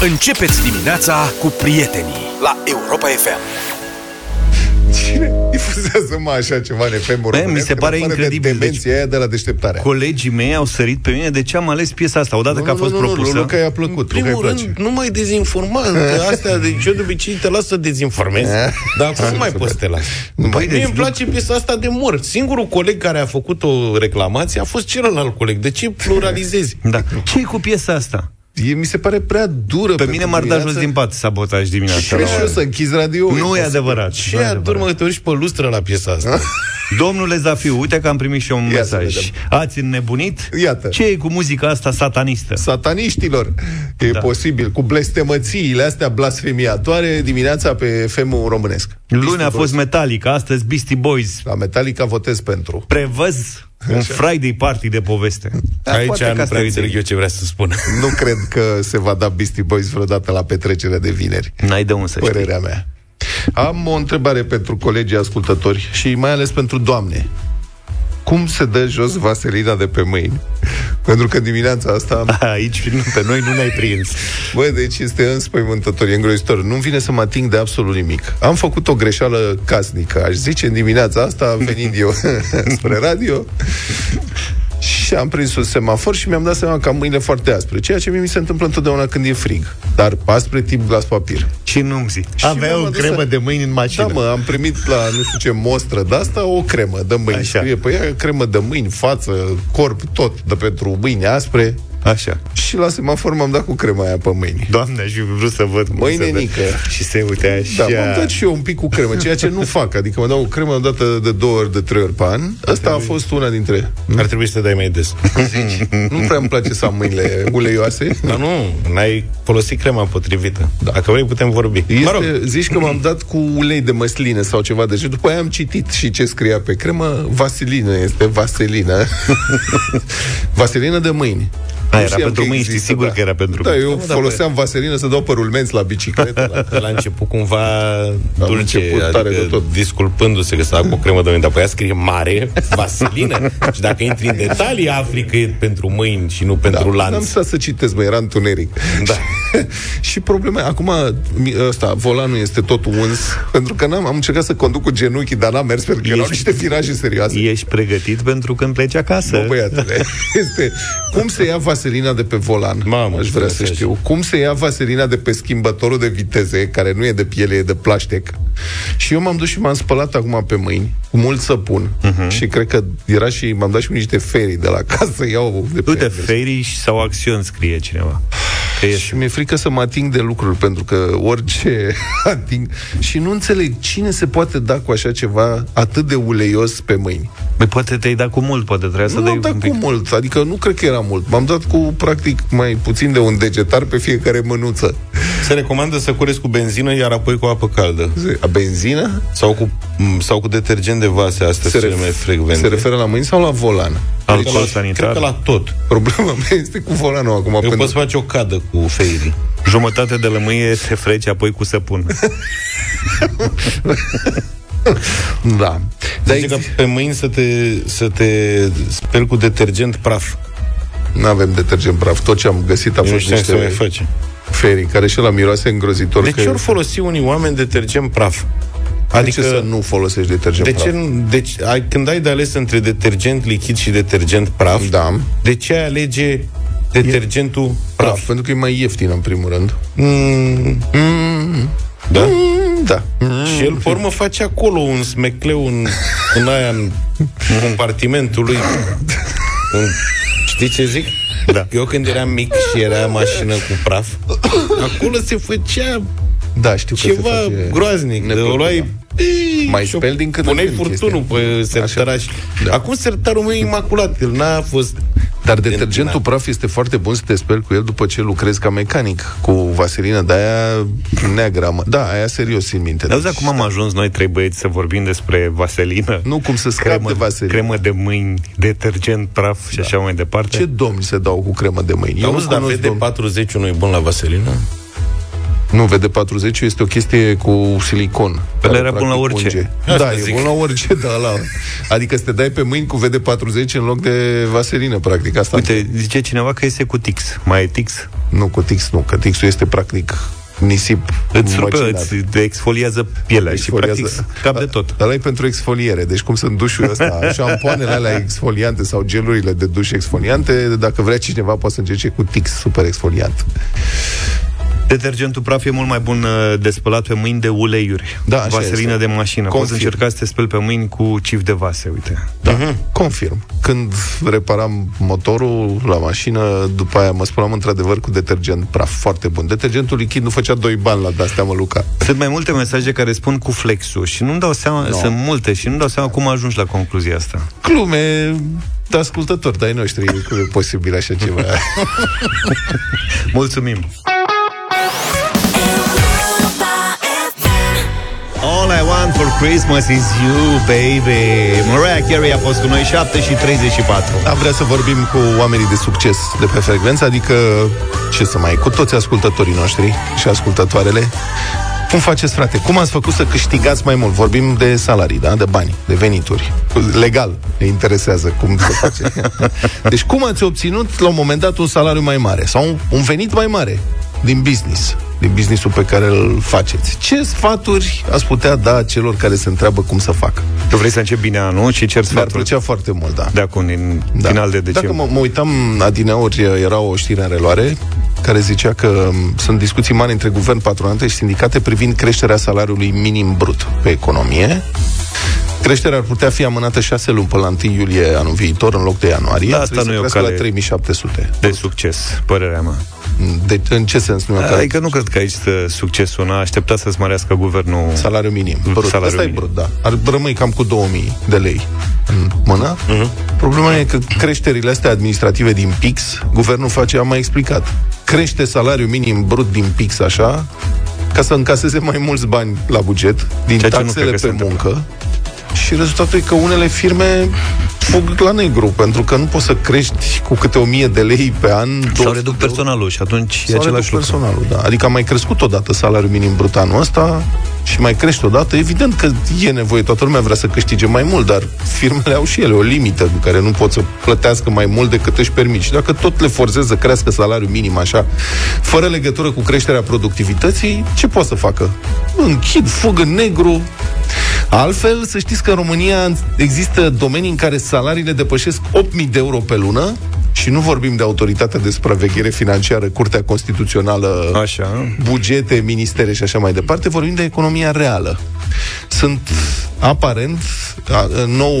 Începeți dimineața cu prietenii la Europa FM. Cine difuzează mă așa ceva în FM Bă, mi se pare incredibil. De demenția aia de la deșteptarea. Colegii mei au sărit pe mine de ce am ales piesa asta. Odată Nu, că a nu, fost nu, nu, propusă. Nu, Luca i-a plăcut. În Luca îi primul place. rând, nu mai dezinforma, că astea, de eu de obicei te las să dezinformezi, dar acum nu mai poți să te las. Nu mai Mie îmi place piesa asta de mor. Singurul coleg care a făcut o reclamație a fost celălalt coleg. De ce pluralizezi? Da. ce cu piesa asta? E, mi se pare prea dură Pe mine m-ar da jos din pat sabotaj dimineața. Și și eu să închizi radio Nu e adevărat. Ce nu e adormă adevărat. că te urci pe lustră la piesa asta? Domnule Zafiu, uite că am primit și eu un Ia să mesaj. vedem. Ați înnebunit? Iată. Ce e cu muzica asta satanistă? Sataniștilor. E Da. posibil. Cu blestemățiile astea blasfemiatoare dimineața pe FM-ul românesc. Luni a fost Metallica, astăzi Beastie Boys. La Metallica votez pentru. Prevăz un Friday party de poveste. Aici poate că nu asta prea e înțeleg bine. eu ce vrea să spună. Nu cred că se va da Beastie Boys vreodată la petrecerea de vineri. N-ai de unde să știi. Părerea mea. Am o întrebare pentru colegii ascultători și mai ales pentru doamne. Cum se dă jos vaselina de pe mâini? Pentru că dimineața asta Aici, nu, pe noi nu ne-ai prins. Bă, deci este înspăimântător, e îngrozitor. Nu vine să mă ating de absolut nimic. Am făcut o greșeală casnică, aș zice, în dimineața asta, venind eu spre radio, și am prins un semafor și mi-am dat seama că am mâinile foarte aspre, ceea ce mie mi se întâmplă întotdeauna când e frig. Dar aspre tip glas papir. Și nu-mi zi. Și Avea mi-am o adus cremă a- de mâini în mașină. Da, mă, am primit la nu știu ce mostră de asta o cremă de mâini. Așa. Scrie pe ea cremă de mâini, față, corp, tot, de pentru mâini aspre. Așa. Și la semafor m-am dat cu crema aia pe mâini. Doamne, aș fi vrut să văd cum Mâine se dă. nică. Și se uite așa. Da, m-am dat și eu un pic cu cremă, ceea ce nu fac. Adică mă dau o cremă o dată de două ori, de trei ori pe an. Asta a fost una dintre... Ar trebui să te dai mai des. Nu prea îmi place să am mâinile uleioase. Dar nu, n-ai folosit crema potrivită. Da. Dacă vrei, putem vorbi. Este, Mă rog, Zici că m-am dat cu ulei de măsline sau ceva de genul. După aia am citit și ce scria pe cremă. Vaselină este, vaselină. vaselină de mâini. A, Nu era știam pentru că mâini, știi există, sigur că era pentru Da, mâini. eu Da, foloseam vaselină să dau pe rulmenți la bicicletă. La... de la început cumva dulce, început adică tare de tot. disculpându-se că s-a cu o cremă de mâini, dar pe ea scrie mare, vaselină. și dacă intri în detalii, afli că e pentru mâini și nu pentru da, N-am lanț. stat să citesc, mă, era întuneric. Da. și problema, acum mi- ăsta, volanul este tot uns, pentru că n-am, am încercat să conduc cu genunchii, dar n-am mers pentru că erau Ești- niște viraje serioase. Ești pregătit pentru când pleci acasă? Bă, băiatule, este cum se ia vaselina de pe volan? Mamă, Aș vrea ce să mesaj. știu. Cum se ia vaselina de pe schimbătorul de viteze, care nu e de piele, e de plaștec. Și eu m-am dus și m-am spălat acum pe mâini, cu mult săpun. Mhm. Și cred că era și m-am dat și niște ferii de la casă, iau de pe Uite, Fairy sau Acțiuni scrie cineva. Că e și mi-e frică să mă ating de lucruri, pentru că orice ating... Și nu înțeleg cine se poate da cu așa ceva atât de uleios pe mâini. Băi, poate te-ai dat cu mult, poate trebuia să Nu dai m-am dat un pic. cu mult, adică nu cred că era mult. M-am dat cu, practic, mai puțin de un degetar pe fiecare mânuță. Se recomandă să cureți cu benzină, iar apoi cu apă caldă. A benzină? Sau cu, m, sau cu detergent de vase, astea Se, sunt cele mai ref- frecvente. se referă la mâini sau la volan? Cred Alcool că la- sanitar. Cred că la tot. Problema mea este cu volanul acum. Eu pentru... poți face o cadă cu feirii. Jumătate de lămâie te freci apoi cu săpun. Da. Dar Zice că ex- pe mâini să te, să te speli cu detergent praf. nu avem detergent praf. Tot ce am găsit a Eu nu fost știu să mai niște face. ferii, care și la miroase îngrozitor. De că... ce ori folosi unii oameni detergent praf? Adică de ce să nu folosești detergent de praf? ce, nu- deci, ai, când ai de ales între detergent lichid și detergent praf, Da. de ce ai alege detergentul Praf, praf? pentru că e mai ieftin în primul rând. Mm, Mm, da? mm, da. Și el, pe urmă, face acolo un smecleu în, în aia, în, în compartimentul lui. În, știi ce zic? Da. Eu când eram mic și era mașină cu praf, acolo se făcea Da, știu că se ceva face groaznic. De neplăcut, o luai da. Ei, Mai și o speli din când în Puneai când furtunul pe sertăraș. Da. Acum sertarul meu e imaculat. El n-a fost... Dar detergentul dentinat. praf este foarte bun să te speli cu el după ce lucrezi ca mecanic, cu vaselină de aia neagră. mă. Da, aia serios în minte. Auzi, acum am ajuns noi trei băieți să vorbim despre vaselină. Nu cum să scap cremă, de vaselină. cremă de mâini, detergent, praf și așa mai departe. Ce domni se dau cu cremă de mâini? Eu Auzi, nu dar cunosc domni. VD40 nu e bun la vaselină? Nu, VD40 este o chestie cu silicon. care era bun la practic orice. unge. Asta Da, e zic. bun la orice, da, la... Adică să te dai pe mâini cu VD40 în loc de vaselină, practic. Asta Uite, zice cineva că este cu tix. Mai e tix? Nu, cu tix nu, că tixul este practic nisip Îți rupe, măcinat. îți te exfoliază pielea Exfoliază. și practic cap de tot. Ăla e pentru exfoliere. Deci cum sunt dușul ăsta, șampoanele alea exfoliante sau gelurile de duș exfoliante, dacă vrea cineva poate să încerce cu Tix super exfoliant. Detergentul praf e mult mai bun uh, de spălat pe mâini de uleiuri. Da, așa Vaselină este. de mașină. Poți Confirm. încerca să te speli pe mâini cu cif de vase, uite. Da, confirm. Când reparam motorul la mașină, după aia mă spălam într-adevăr cu detergent praf foarte bun. Detergentul lichid nu făcea doi bani la de-astea, mă, Luca. Sunt mai multe mesaje care spun cu flexul și nu-mi dau seama, No. sunt multe și nu-mi dau seama cum ajungi la concluzia asta. Glume de ascultători de-ai noștri, cum e posibil așa ceva. Mulțumim! All I want for Christmas is you, baby Mariah Carey a fost cu noi 7 și 34 Am vrea să vorbim cu oamenii de succes de pe frecvență, adică, ce să mai, cu toți ascultătorii noștri și ascultătoarele. Cum faceți, frate? Cum ați făcut să câștigați mai mult? Vorbim de salarii, da? De bani, de venituri. Legal ne interesează cum se face. Deci cum ați obținut la un moment dat un salariu mai mare sau un, un venit mai mare din business, din businessul pe care îl faceți? Ce sfaturi ați putea da celor care se întreabă cum să facă? Tu vrei să începi bine anul și cer Mi-ar sfatul plăcea foarte mult, da. de acum, din Da. final de Dacă decembrie mă, mă uitam adineori, era o știre în reloare care zicea că m, sunt discuții mari între guvern, patronate și sindicate privind creșterea salariului minim brut pe economie. Creșterea ar putea fi amânată șase luni până la 1 iulie anul viitor, în loc de ianuarie. Da, Ar asta trebui nu e o să crească cale- la 3700. de succes, părerea mea. De, în ce sens nu e o cale- Adică nu cred că aici stă succesul. N-a așteptat să-ți mărească guvernul Salariu minim. Brut. Salariu Asta e minim. brut, da. Ar rămâi cam cu 2000 de lei în mână. Uh-huh. Problema e că creșterile astea administrative din PIX, guvernul face, am mai explicat, crește salariul minim brut din PIX așa, ca să încaseze mai mulți bani la buget din Ceea ce nu taxele cred că se pe întâmplă. muncă. Și rezultatul e că unele firme fug la negru, pentru că nu poți să crești cu câte 1000 de lei pe an. Sau 200 reduc de euro. personalul și atunci e Sau același reduc lucru. personalul, da. Adică a mai crescut odată salariul minim brut anul ăsta și mai crește odată. Evident că e nevoie, toată lumea vrea să câștige mai mult, dar firmele au și ele o limită cu care nu pot să plătească mai mult decât își permit. Și dacă tot le forzează să crească salariul minim așa, fără legătură cu creșterea productivității, ce pot să facă? Închid, fug în negru, Altfel, să știți că în România există domenii în care salariile depășesc 8.000 de euro pe lună și nu vorbim de autoritatea de supraveghere financiară, Curtea Constituțională, Așa. bugete, ministere și așa mai departe, vorbim de economia reală. Sunt aparent a, nou,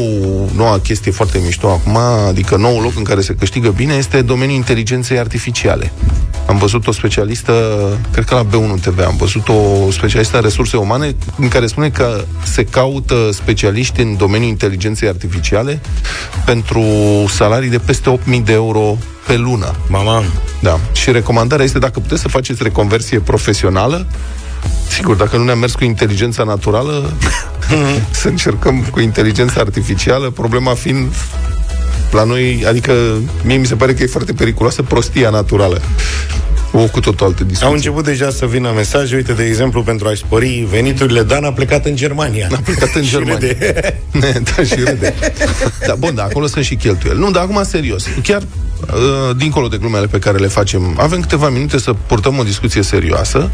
noua chestie foarte mișto acum, adică nou loc în care se câștigă bine este domeniul inteligenței artificiale. Am văzut o specialistă, cred că la B1 TV, am văzut o specialistă în resurse umane în care spune că se caută specialiști în domeniul inteligenței artificiale pentru salarii de peste 8.000 de euro pe lună. Mama, Da. Și recomandarea este dacă puteți să faceți reconversie profesională, sigur, dacă nu ne-am mers cu inteligența naturală, să încercăm cu inteligența artificială, problema fiind la noi, adică mie mi se pare că e foarte periculoasă prostia naturală. O cu totul altă discuție. au început deja să vină mesaje, uite, de exemplu, pentru a-și spori veniturile, Dan a plecat în Germania. A plecat în Și Germania. râde. Ne, da, și râde. Da, bun, da, acolo sunt și cheltuieli. Nu, dar acum serios. Chiar, uh, dincolo de glumele pe care le facem, avem câteva minute să purtăm o discuție serioasă.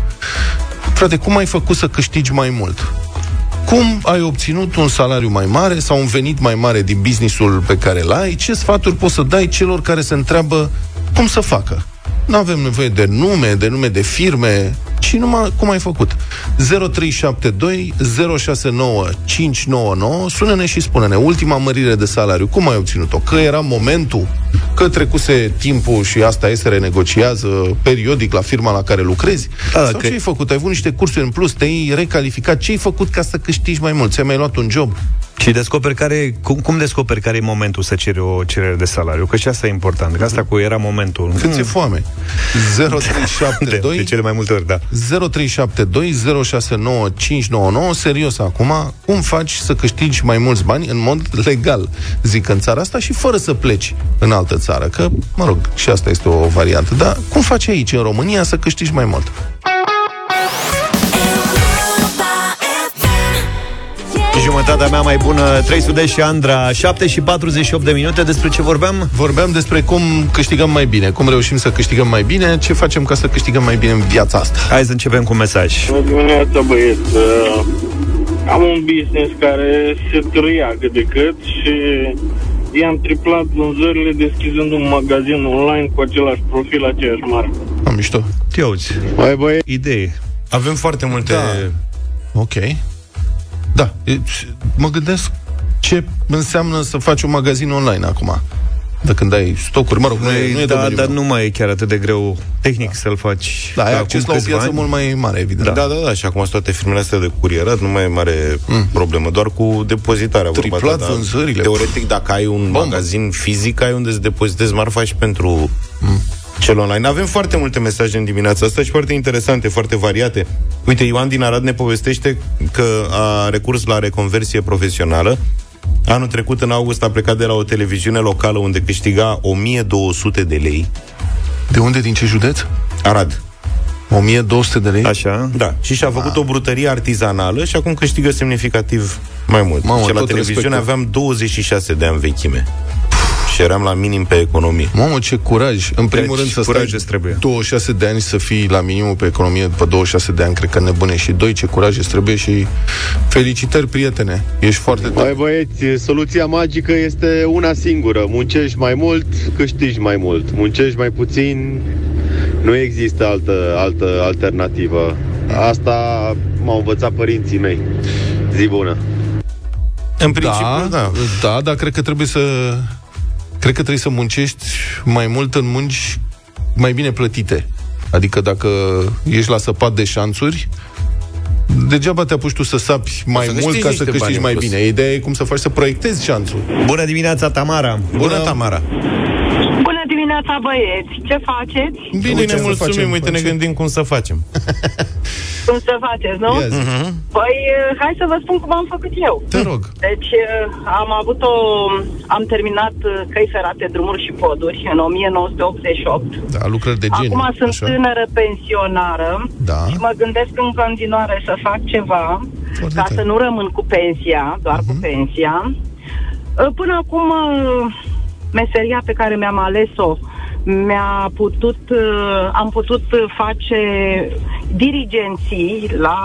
Frate, cum ai făcut să câștigi mai mult? Cum ai obținut un salariu mai mare sau un venit mai mare din businessul pe care îl ai? Ce sfaturi poți să dai celor care se întreabă cum să facă? Nu avem nevoie de nume, de nume de firme, ci numai cum ai făcut. 0372 069 599 Sună-ne și spune-ne ultima mărire de salariu, cum ai obținut-o? Că era momentul, că trecuse timpul și asta e, se renegociază periodic la firma la care lucrezi? Da, Sau că- ce ai făcut? Ai avut niște cursuri în plus, te-ai recalificat? Ce ai făcut ca să câștigi mai mult? Ți-ai mai luat un job? Și descoperi care, cum, cum descoperi care e momentul să ceri o cerere de salariu? Că și asta e important, că asta cu era momentul. Când ți-e foame? de, 0372 de cele mai multe ori, da. 0372 069 599 Serios acum, cum faci să câștigi mai mulți bani în mod legal, zic în țara asta și fără să pleci în altă țară, că, mă rog, și asta este o variantă, dar cum faci aici, în România, să câștigi mai mult? Jumătatea mea mai bună 300 și Andra 7 și 48 de minute Despre ce vorbeam? Vorbeam despre cum câștigăm mai bine Cum reușim să câștigăm mai bine Ce facem ca să câștigăm mai bine în viața asta Hai să începem cu un mesaj Bună dimineața, băieți. Uh, Am un business care se trăia cât de cât și i-am triplat vânzările deschizând un magazin online cu același profil, aceeași marcă. Am mișto Te auzi Mai băieți, Idee Avem foarte multe... Da. Ok Da, e, mă gândesc Ce înseamnă să faci un magazin online acum De când ai stocuri, mă rog, nu e, nu e da, domeniul dar meu. nu mai e chiar atât de greu tehnic da. să-l faci Da, ai ca acces acum la o câțiva piață ani. mult mai mare, evident Da, da, da, și acum sunt toate firmele astea de curierat, nu mai e mare mm. problemă, doar cu depozitarea. vorba Triplat ta, da. vânzările. Teoretic, dacă ai un Bombă. magazin fizic, ai unde să depozitezi marfa și pentru mm. Cel online. Avem foarte multe mesaje în dimineața asta și foarte interesante, foarte variate. Uite, Ioan din Arad ne povestește că a recurs la reconversie profesională. Anul trecut, în august, a plecat de la o televiziune locală unde câștiga 1200 de lei. De unde, din ce județ? Arad. 1200 de lei? Așa Da, și și-a făcut o brutărie artizanală și acum câștigă semnificativ mai mult. Mamă, și la tot televiziune respectul. aveam 26 de ani vechime. Și eram la minim pe economie. Mamă, ce curaj! În primul Deci, rând să curaj stai îți trebuie. 26 de ani să fii la minimul pe economie după 26 de ani, cred că nebune. Și doi, ce curaj îți trebuie și felicitări, prietene. Ești foarte mai tare. băieți, soluția magică este una singură. Muncești mai mult, câștigi mai mult. Muncești mai puțin, nu există altă, altă alternativă. Asta m-au învățat părinții mei. Zi bună! În principiu, Da, da. da, dar cred că trebuie să cred că trebuie să muncești mai mult în munci mai bine plătite. Adică dacă ești la săpat de șanțuri, degeaba te apuci tu să sapi mai să mult câștigi ca să niște bani câștigi în mai plus. bine. Ideea e cum să faci să proiectezi șanțul. Bună dimineața, Tamara Bună, Tamara! Bună dimineața, băieți! Ce faceți? Bine, Bine, ce ne să mulțumim, facem? uite, ne Ce- gândim cum să facem. Cum să faceți, nu? Ia zi. Păi, eh, hai să vă spun cum am făcut eu. Te rog. Deci, eh, am avut o... Am terminat eh, căi ferate, drumuri și poduri în 1988. Da, lucrări de genii. Acum sunt așa. tânără pensionară Da. și mă gândesc în continuare să fac ceva Foarte ca tare. să nu rămân cu pensia, doar cu pensia. Uh, Până acum, uh, meseria pe care mi-am ales-o mi-a putut, uh, am putut uh, face dirigenții la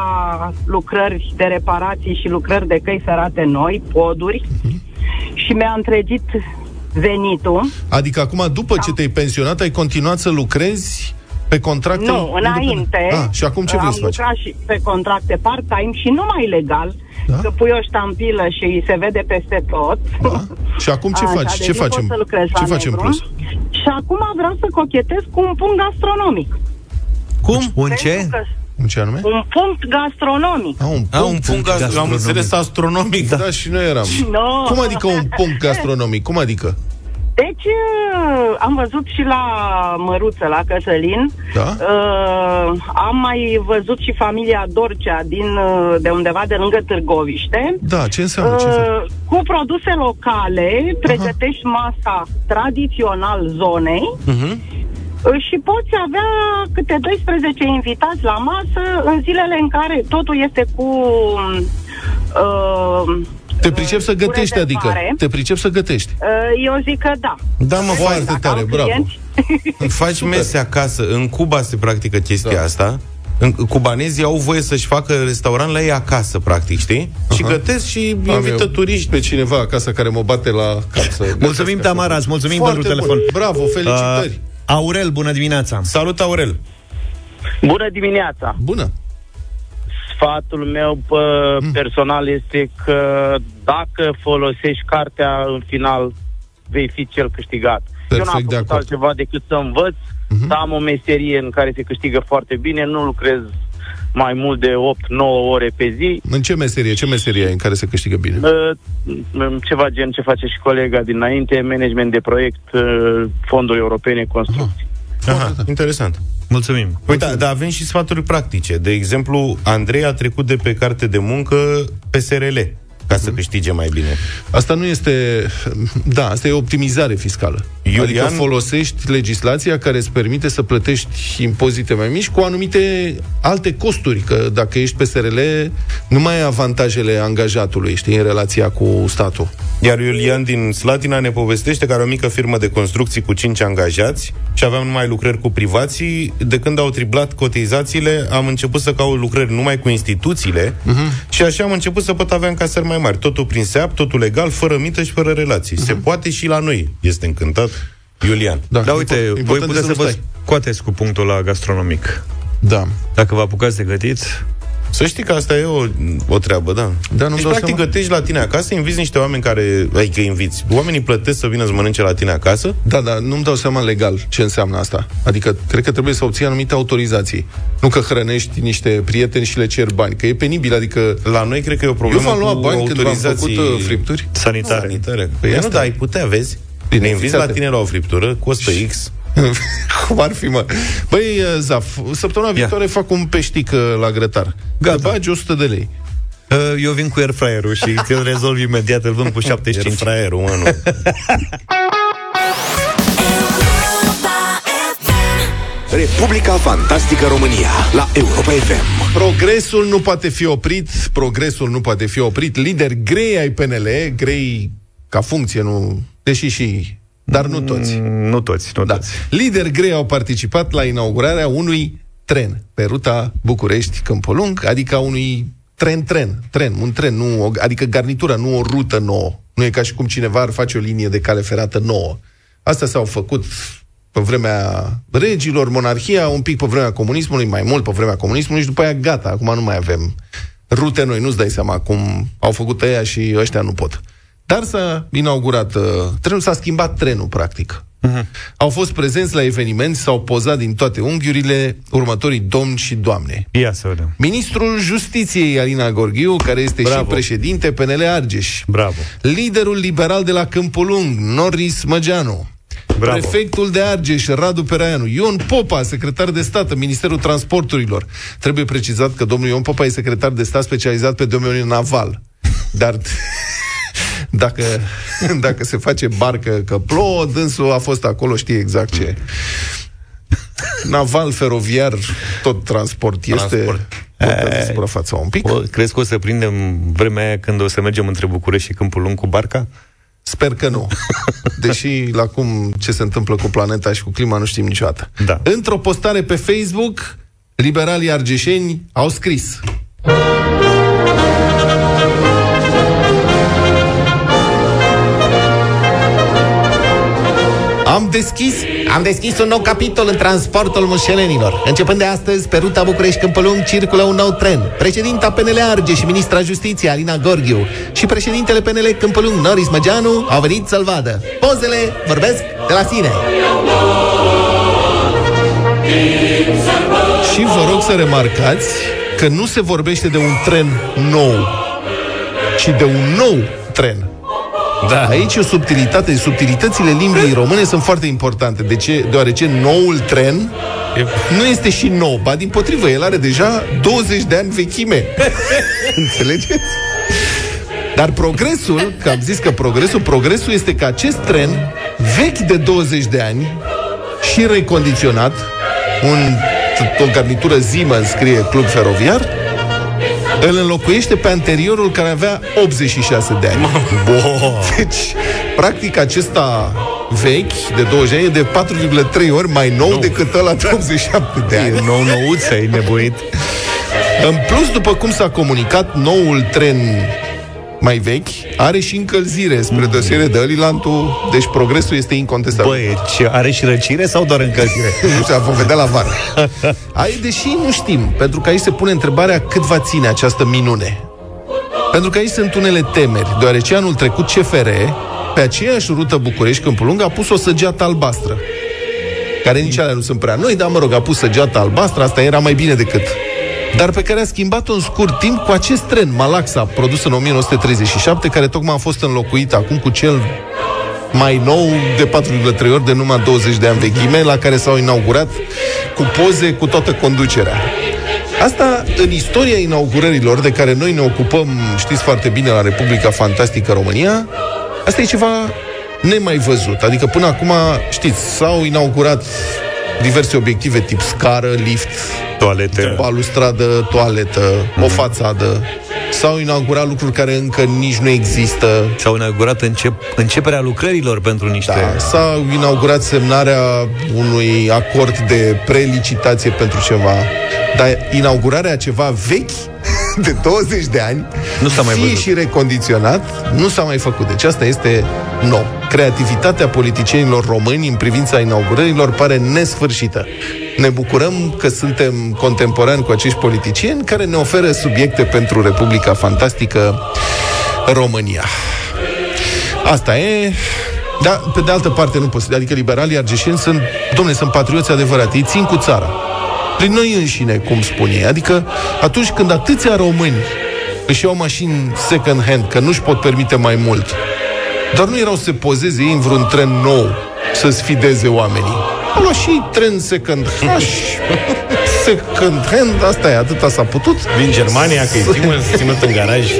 lucrări de reparații și lucrări de căi ferate noi, poduri, și mi-a întregit venitul. Adică acum, după ce te-ai pensionat, ai continuat să lucrezi pe contracte Nu, independente? înainte. Ah, și acum ce vrei am să faci? lucrat și pe contracte part-time și numai legal, Da? că pui o ștampilă și se vede peste tot. Da? Și acum ce Așa, faci? deci Ce nu pot facem? Să lucrez Ce la facem în negru. plus? Și acum vreau să cochetez cu un punct gastronomic. Cum? Un ce? Pentru că Un ce anume? un punct gastronomic. Ah, un A, un punct punct ast- am gastronomic. înțeles astronomic. Da, și noi eram. No. Cum adică un punct gastronomic? Cum adică? Deci uh, am văzut și la Măruță, la Căsălin. Da? Uh, am mai văzut și familia Dorcea din, uh, de undeva de lângă Târgoviște. Da, ce înseamnă? Ce Uh, înseamnă? cu produse locale pregătești masa tradițional zonei Mhm. uh, și poți avea câte 12 invitați la masă în zilele în care totul este cu uh, Te pricep să cu gătești, adică. rezervare. Te pricep să gătești. Uh, eu zic că da. Da, mă, Foarte faci, tare, am bravo. clienți. faci mese acasă. În Cuba se practică chestia Da. asta. În, cubanezii au voie să-și facă restaurant la ei acasă, practic, știi? Și gătesc și Am invită eu turiști. pe cineva acasă care mă bate la casă. Mulțumim, Tamara, îți mulțumim Foarte pentru bun. telefon Bravo, felicitări. Uh, Aurel, bună dimineața Salut, Aurel! Bună dimineața! Bună. Sfatul meu pă, personal este că dacă folosești cartea în final, vei fi cel câștigat. Eu Perfect n-am de făcut acord. altceva decât să învăț, să am o meserie în care se câștigă foarte bine, nu lucrez mai mult de 8-9 ore pe zi, În ce meserie? Ce meserie ai în care se câștigă bine? Uh, ceva gen ce face și colega dinainte, management de proiect, uh, fonduri europene, construcții. Aha, interesant. Mulțumim Uite, da, dar avem și sfaturi practice. De exemplu, Andrei a trecut de pe carte de muncă pe SRL. Ca să câștige mai bine. Asta nu este... Da, asta e optimizare fiscală. Iulian- Adică folosești legislația care îți permite să plătești impozite mai mici cu anumite alte costuri, că dacă ești PSRL, nu mai ai avantajele angajatului, știi, în relația cu statul. Iar Iulian din Slatina ne povestește că are o mică firmă de construcții cu 5 angajați și aveam numai lucrări cu privații. De când au triplat cotizațiile, am început să caut lucrări numai cu instituțiile uh-huh. și așa am început să pot avea încasări mai mari. Totul prin SEAP, totul legal, fără mită și fără relații. Uh-huh. Se poate și la noi. Este încântat Iulian. Da, uite, import- voi important puteți e să nu vă stai. scoateți cu punctul la gastronomic. Da. Dacă vă apucați de gătit, Să știi că asta e o, o treabă, da. Da, nu-mi deci, dau practic, seama. gătești la tine acasă, inviți niște oameni care... Adică inviți. Oamenii plătesc să vină să mănânce la tine acasă Da, dar nu-mi dau seama legal ce înseamnă asta. Adică, cred că trebuie să obții anumite autorizații. Nu că hrănești niște prieteni și le ceri bani, că e penibil, adică... La noi cred că e o Eu problemă v-am luat cu bani când v-am autorizații făcut uh, fripturi. sanitare. sanitare. Păi Păi nu, asta- da, ai putea, vezi? Bine, ne inviți fiți la atent. tine la o friptură, costă X. Cum ar fi, mă? Băi, uh, Zaf, săptămâna viitoare fac un peștic uh, la grătar. Gata. Te bagi 100 de lei. Uh, Eu vin cu airfryer-ul și ți-l rezolv imediat, îl vând cu 75. Air fraierul, mă, nu. Republica Fantastică România la Europa FM. Progresul nu poate fi oprit, progresul nu poate fi oprit. Lider grei ai PNL, grei ca funcție, nu... Deși și... Dar nu toți. Mm, Nu toți, nu Da. toți. Lideri grei au participat la inaugurarea unui tren pe ruta București-Câmpolung, adică a unui tren-tren, tren, un tren, nu, o, adică garnitură, nu o rută nouă. Nu e ca și cum cineva ar face o linie de cale ferată nouă. Astea s-au făcut pe vremea regilor, monarhia, un pic pe vremea comunismului, mai mult pe vremea comunismului și după aia gata, acum nu mai avem rute noi, nu-ți dai seama cum au făcut ăia și ăștia nu pot. Dar s-a inaugurat uh, trenul, s-a schimbat trenul, practic. Uh-huh. Au fost prezenți la eveniment, s-au pozat din toate unghiurile următorii domni și doamne. Ia să vedem. Ministrul Justiției, Alina Gorghiu, care este Bravo. și președinte PNL Argeș. Bravo. Liderul liberal de la Câmpulung, Norris Măgeanu. Bravo. Prefectul de Argeș, Radu Peraianu. Ion Popa, secretar de stat în Ministerul Transporturilor. Trebuie precizat că domnul Ion Popa e secretar de stat specializat pe domeniul naval. Dar dacă, dacă se face barcă că plouă, dânsul a fost acolo, știe exact ce. Naval, feroviar, tot transport este Transport. tot suprafața un pic. O, crezi că o să prindem vremea aia când o să mergem între București și Câmpul Lung cu barca? Sper că nu. Deși la cum ce se întâmplă cu planeta și cu clima nu știm niciodată. Da. Într-o postare pe Facebook, liberalii argeșeni au scris Am deschis, am deschis un nou capitol în transportul mușelenilor. Începând de astăzi, pe ruta București-Câmpălung circulă un nou tren. Președinta PNL Arge și ministra Justiției Alina Gorghiu și președintele PNL Câmpălung Noris Măgeanu au venit să-l vadă. Pozele vorbesc de la sine. Și vă rog să remarcați că nu se vorbește de un tren nou, ci de un nou tren. Da. Aici e o subtilitate. Subtilitățile limbii române sunt foarte importante. De ce? Deoarece noul tren nu este și nou, ba din potrivă, el are deja 20 de ani vechime. Înțelegeți? Dar progresul, că am zis că progresul, progresul este că acest tren, vechi de 20 de ani și recondiționat, un, o garnitură Siemens scrie Club Feroviar, îl înlocuiește pe anteriorul care avea 86 de ani. Deci, practic, acesta vechi, de 20 de ani, e de 4,3 ori mai nou no. decât ăla de 87 de ani. E nouț nouță, e nebuit. În plus, după cum s-a comunicat, noul tren mai vechi are și încălzire spre deosebire de Alilantul, deci progresul este incontestabil. Băi, ce, are și răcire sau doar încălzire? Nu știu, vom vedea la vară. Ai, deși nu știm, pentru că aici se pune întrebarea cât va ține această minune. Pentru că aici sunt unele temeri, deoarece anul trecut CFR, pe aceeași rută București-Câmpul Lung, a pus o săgeată albastră. Care nici alea nu sunt prea noi, dar mă rog, a pus săgeata albastră, asta era mai bine decât. Dar pe care a schimbat-o în scurt timp cu acest tren, Malaxa, produs în 1937, care tocmai a fost înlocuit acum cu cel mai nou de 4,3 ori de numai 20 de ani vechime, la care s-au inaugurat cu poze cu toată conducerea. Asta în istoria inaugurărilor de care noi ne ocupăm, știți foarte bine, la Republica Fantastică România, asta e ceva nemai văzut. Adică până acum, știți, s-au inaugurat diverse obiective tip scară, lift, Toalete. balustradă, toaletă, o fațadă. S-au inaugurat lucruri care încă nici nu există. S-au inaugurat încep, începerea lucrărilor pentru niște... Da, s-a inaugurat semnarea unui acord de prelicitație pentru ceva, dar inaugurarea a ceva vechi de 20 de ani, Nu s-a mai fie văzut. și recondiționat, nu s-a mai făcut. Deci asta este nou. Creativitatea politicienilor români în privința inaugurărilor pare nesfârșită. Ne bucurăm că suntem contemporani cu acești politicieni care ne oferă subiecte pentru Republica Fantastică România. Asta e... Dar, pe de altă parte, nu posibil. Adică liberalii argeșeni sunt, domne, sunt patrioți adevărați. Ei țin cu țara. Prin noi înșine, cum spun ei. Adică, atunci când atâția români își iau mașini second hand, că nu-și pot permite mai mult, dar nu erau să se pozeze ei în vreun tren nou să sfideze oamenii. Au luat și tren second hand, second hand, asta e, atâta s-a putut. Din Germania, că e ținut, ținut în garaj.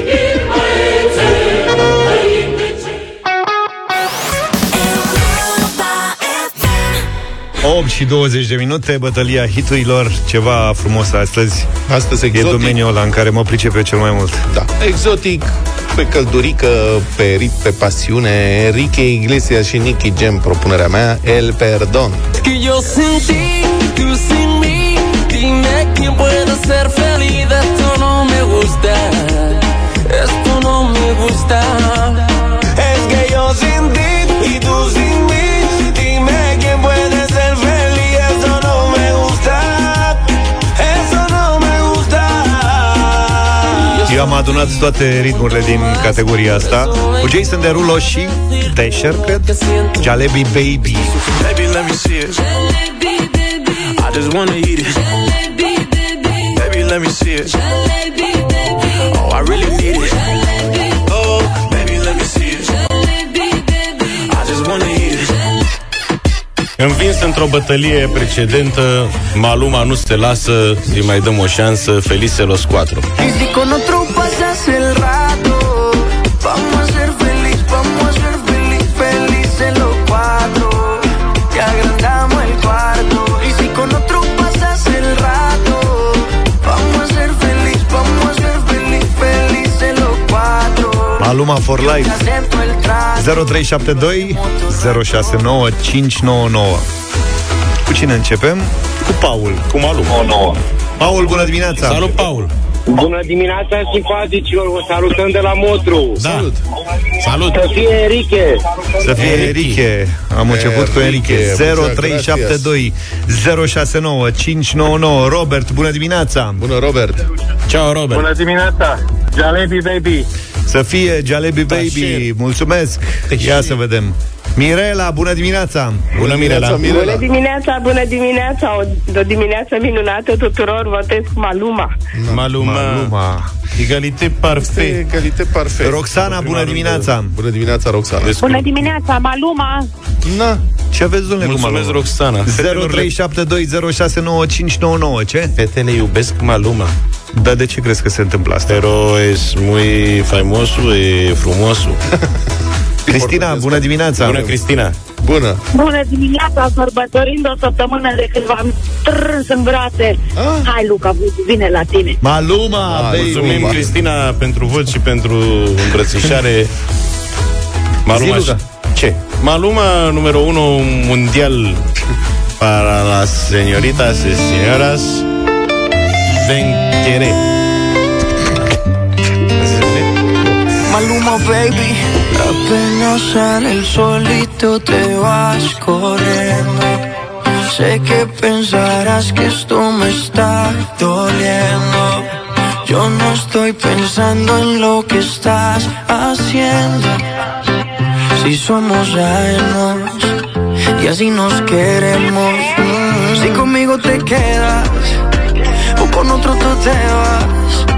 8 și 20 de minute, bătălia hiturilor, ceva frumos astăzi. Astăzi E exotic. domeniul ăla în care mă pricepe cel mai mult. Da, exotic, pe căldurică, pe rit, pe pasiune, Enrique Iglesias și Nicky Jam, propunerea mea, El Perdon. Que yo sin ti, tú sin mí, dime quién puede ser feliz. Esto no me gusta, esto no me gusta. Eu am adunat toate ritmurile din categoria asta Cu Jason Derulo și Dasher, cred Jalebi Baby Baby, let me see it. I just wanna eat it. Baby, let me see it. Învins într-o bătălie precedentă, Maluma nu se lasă, îi mai dăm o șansă, Felice los cuatro. Y si con otro pasas el rato, vamos a ser feliz, vamos a ser feliz, felices los cuatro. Te agrandamos el cuarto. Y si con otro pasas el rato, vamos a ser feliz, vamos a ser feliz, felices los cuatro. Maluma for Te Life acepto el trato. 0372 069 599 Cu cine începem? Cu Paul Cu Maluma. Paul, bună dimineața! Salut, Paul! Bună dimineața, simpaticilor, vă salutăm de la Motru. Da. Salut! Salut! Să fie Enrique. Să fie Enrique. Am început cu Enrique. Enrique, 0372 069 599 Robert, bună dimineața! Bună, Robert! Ciao, Robert! Bună dimineața, Jalebi Baby. Să fie Jalebi Baby, mulțumesc! Ia să vedem. Mirela, bună dimineața! Bună, Mirela! Mirela! dimineața, bună dimineața, o, o dimineață minunată tuturor, votez cu Maluma. Maluma. Maluma. Egalité parfait. Egalité parfait. Roxana, bună dimineața! Bună dimineața, Roxana. Bună dimineața, Maluma. Na, Ce aveți, domnule, cu Mulțumesc, Maluma? Roxana. 0372069599 Ce? Fetele iubesc Maluma. Dar de ce crezi că se întâmplă asta? Pero es muy famoso y frumoso. Cristina, bună dimineața! Bună, Cristina! bună! Bună dimineața, sărbătorind o săptămână de când v-am strâns în brațe. Ah. Hai, Luca, vine la tine. Maluma, Ah, baby! Mulțumim, Maluma. Cristina, pentru vot și pentru îmbrățișare. Maluma Zi, Luca. Ce? Maluma, numărul 1 mundial para las señoritas y señoras Ven quiere. Maluma, baby. Apenas sale el solito te vas corriendo. Sé que pensarás que esto me está doliendo. Yo no estoy pensando en lo que estás haciendo. Si somos ajenos y así nos queremos. Si conmigo te quedas o con otro tú te vas.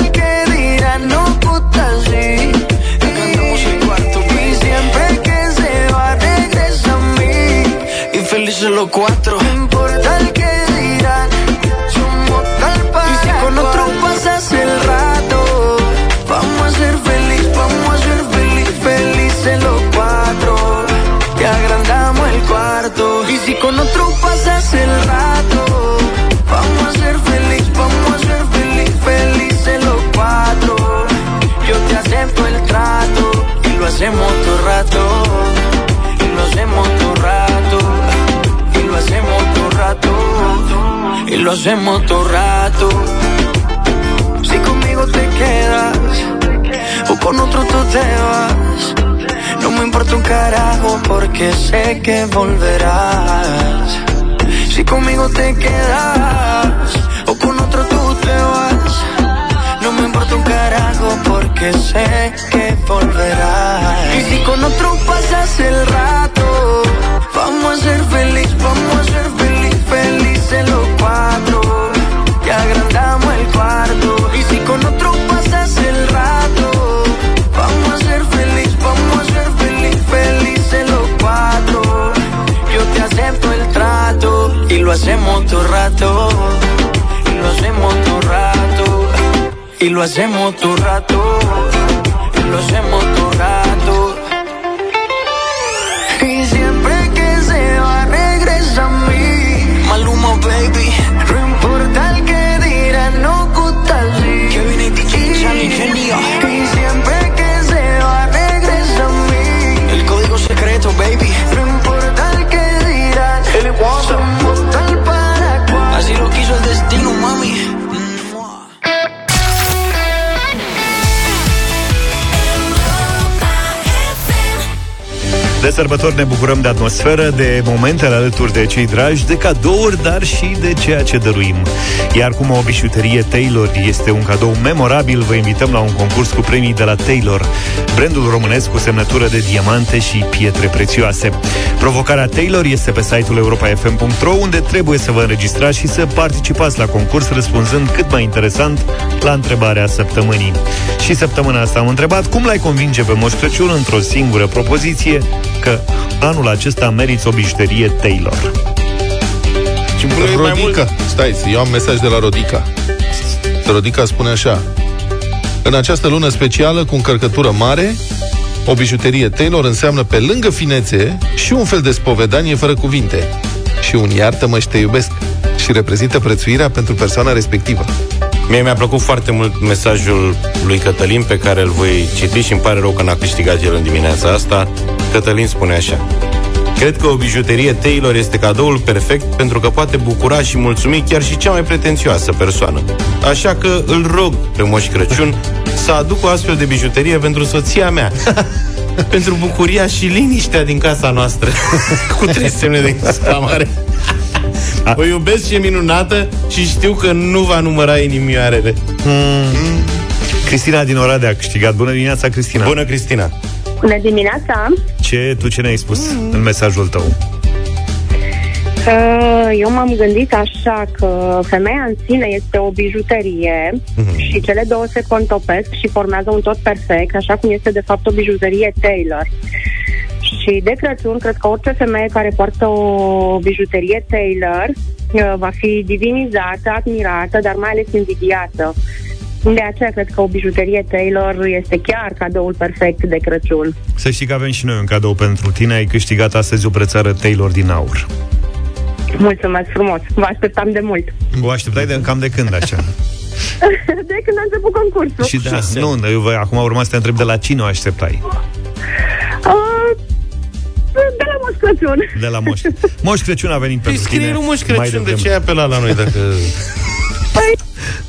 felices los cuatro. Lo hacemos todo rato. Si conmigo te quedas o con otro tú te vas. No me importa un carajo porque sé que volverás. Si conmigo te quedas o con otro tú te vas. No me importa un carajo porque sé que volverás. Y si con otro pasas el rato, vamos a ser feliz, vamos a ser feliz, felices cuatro. Te Y si con otro pasas el rato, vamos a ser feliz, vamos a ser feliz, felices los cuatro. Yo te acepto el trato y lo hacemos todo rato. Y lo hacemos todo rato. Y lo hacemos todo rato. De sărbători ne bucurăm de atmosferă, de momentele alături de cei dragi, de cadouri, dar și de ceea ce dăruim. Iar cum o bijuterie Taylor este un cadou memorabil, vă invităm la un concurs cu premii de la Taylor, brandul românesc cu semnătură de diamante și pietre prețioase. Provocarea Taylor este pe site-ul europa.fm.ro, unde trebuie să vă înregistrați și să participați la concurs răspunzând cât mai interesant la întrebarea săptămânii. Și săptămâna asta am întrebat cum l-ai convinge pe Moș Crăciun într-o singură propoziție că anul acesta meriți o bijuterie Taylor. Și îmi pune mai mult. Rodica, stai, eu am mesaj de la Rodica. Rodica spune așa. În această lună specială, cu încărcătură mare, o bijuterie Taylor înseamnă pe lângă finețe și un fel de spovedanie fără cuvinte. Și un iartă-mă și te iubesc. Și reprezintă prețuirea pentru persoana respectivă. Mie mi-a plăcut foarte mult mesajul lui Cătălin pe care îl voi citi și îmi pare rău că n-a câștigat el în dimineața asta. Cătălin spune așa. Cred că o bijuterie Taylor este cadoul perfect pentru că poate bucura și mulțumi chiar și cea mai pretențioasă persoană. Așa că îl rog pe Moș Crăciun să aduc o astfel de bijuterie pentru soția mea. pentru bucuria și liniștea din casa noastră. Cu trei semne de exclamare. O iubesc și e minunată și știu că nu va număra inimioarele. Cristina din Oradea a câștigat. Bună dimineața, Cristina! Bună, Cristina! Bună dimineața! Ce, tu ce ne-ai spus în mesajul tău? Uh, Eu m-am gândit așa că femeia în sine este o bijuterie Mhm. și cele două se contopesc și formează un tot perfect, așa cum este de fapt o bijuterie Taylor. Și de Crăciun, cred că orice femeie care poartă o bijuterie Taylor uh, va fi divinizată, admirată, dar mai ales invidiată. De aceea cred că o bijuterie Taylor este chiar cadoul perfect de Crăciun. Să știi că avem și noi un cadou pentru tine. Ai câștigat astăzi o brățară Taylor din aur. Mulțumesc frumos. Vă așteptam de mult. O așteptai de cam de când așa? De când a început concursul. Și da, nu, eu, vă- acum urma să te întreb de la cine o așteptai? Uh, de la Moș Crăciun. De la Moș. Moș Crăciun a venit Păi pentru scrie tine. nu Moș mai Crăciun, de devreme. ce ai apelat la noi dacă...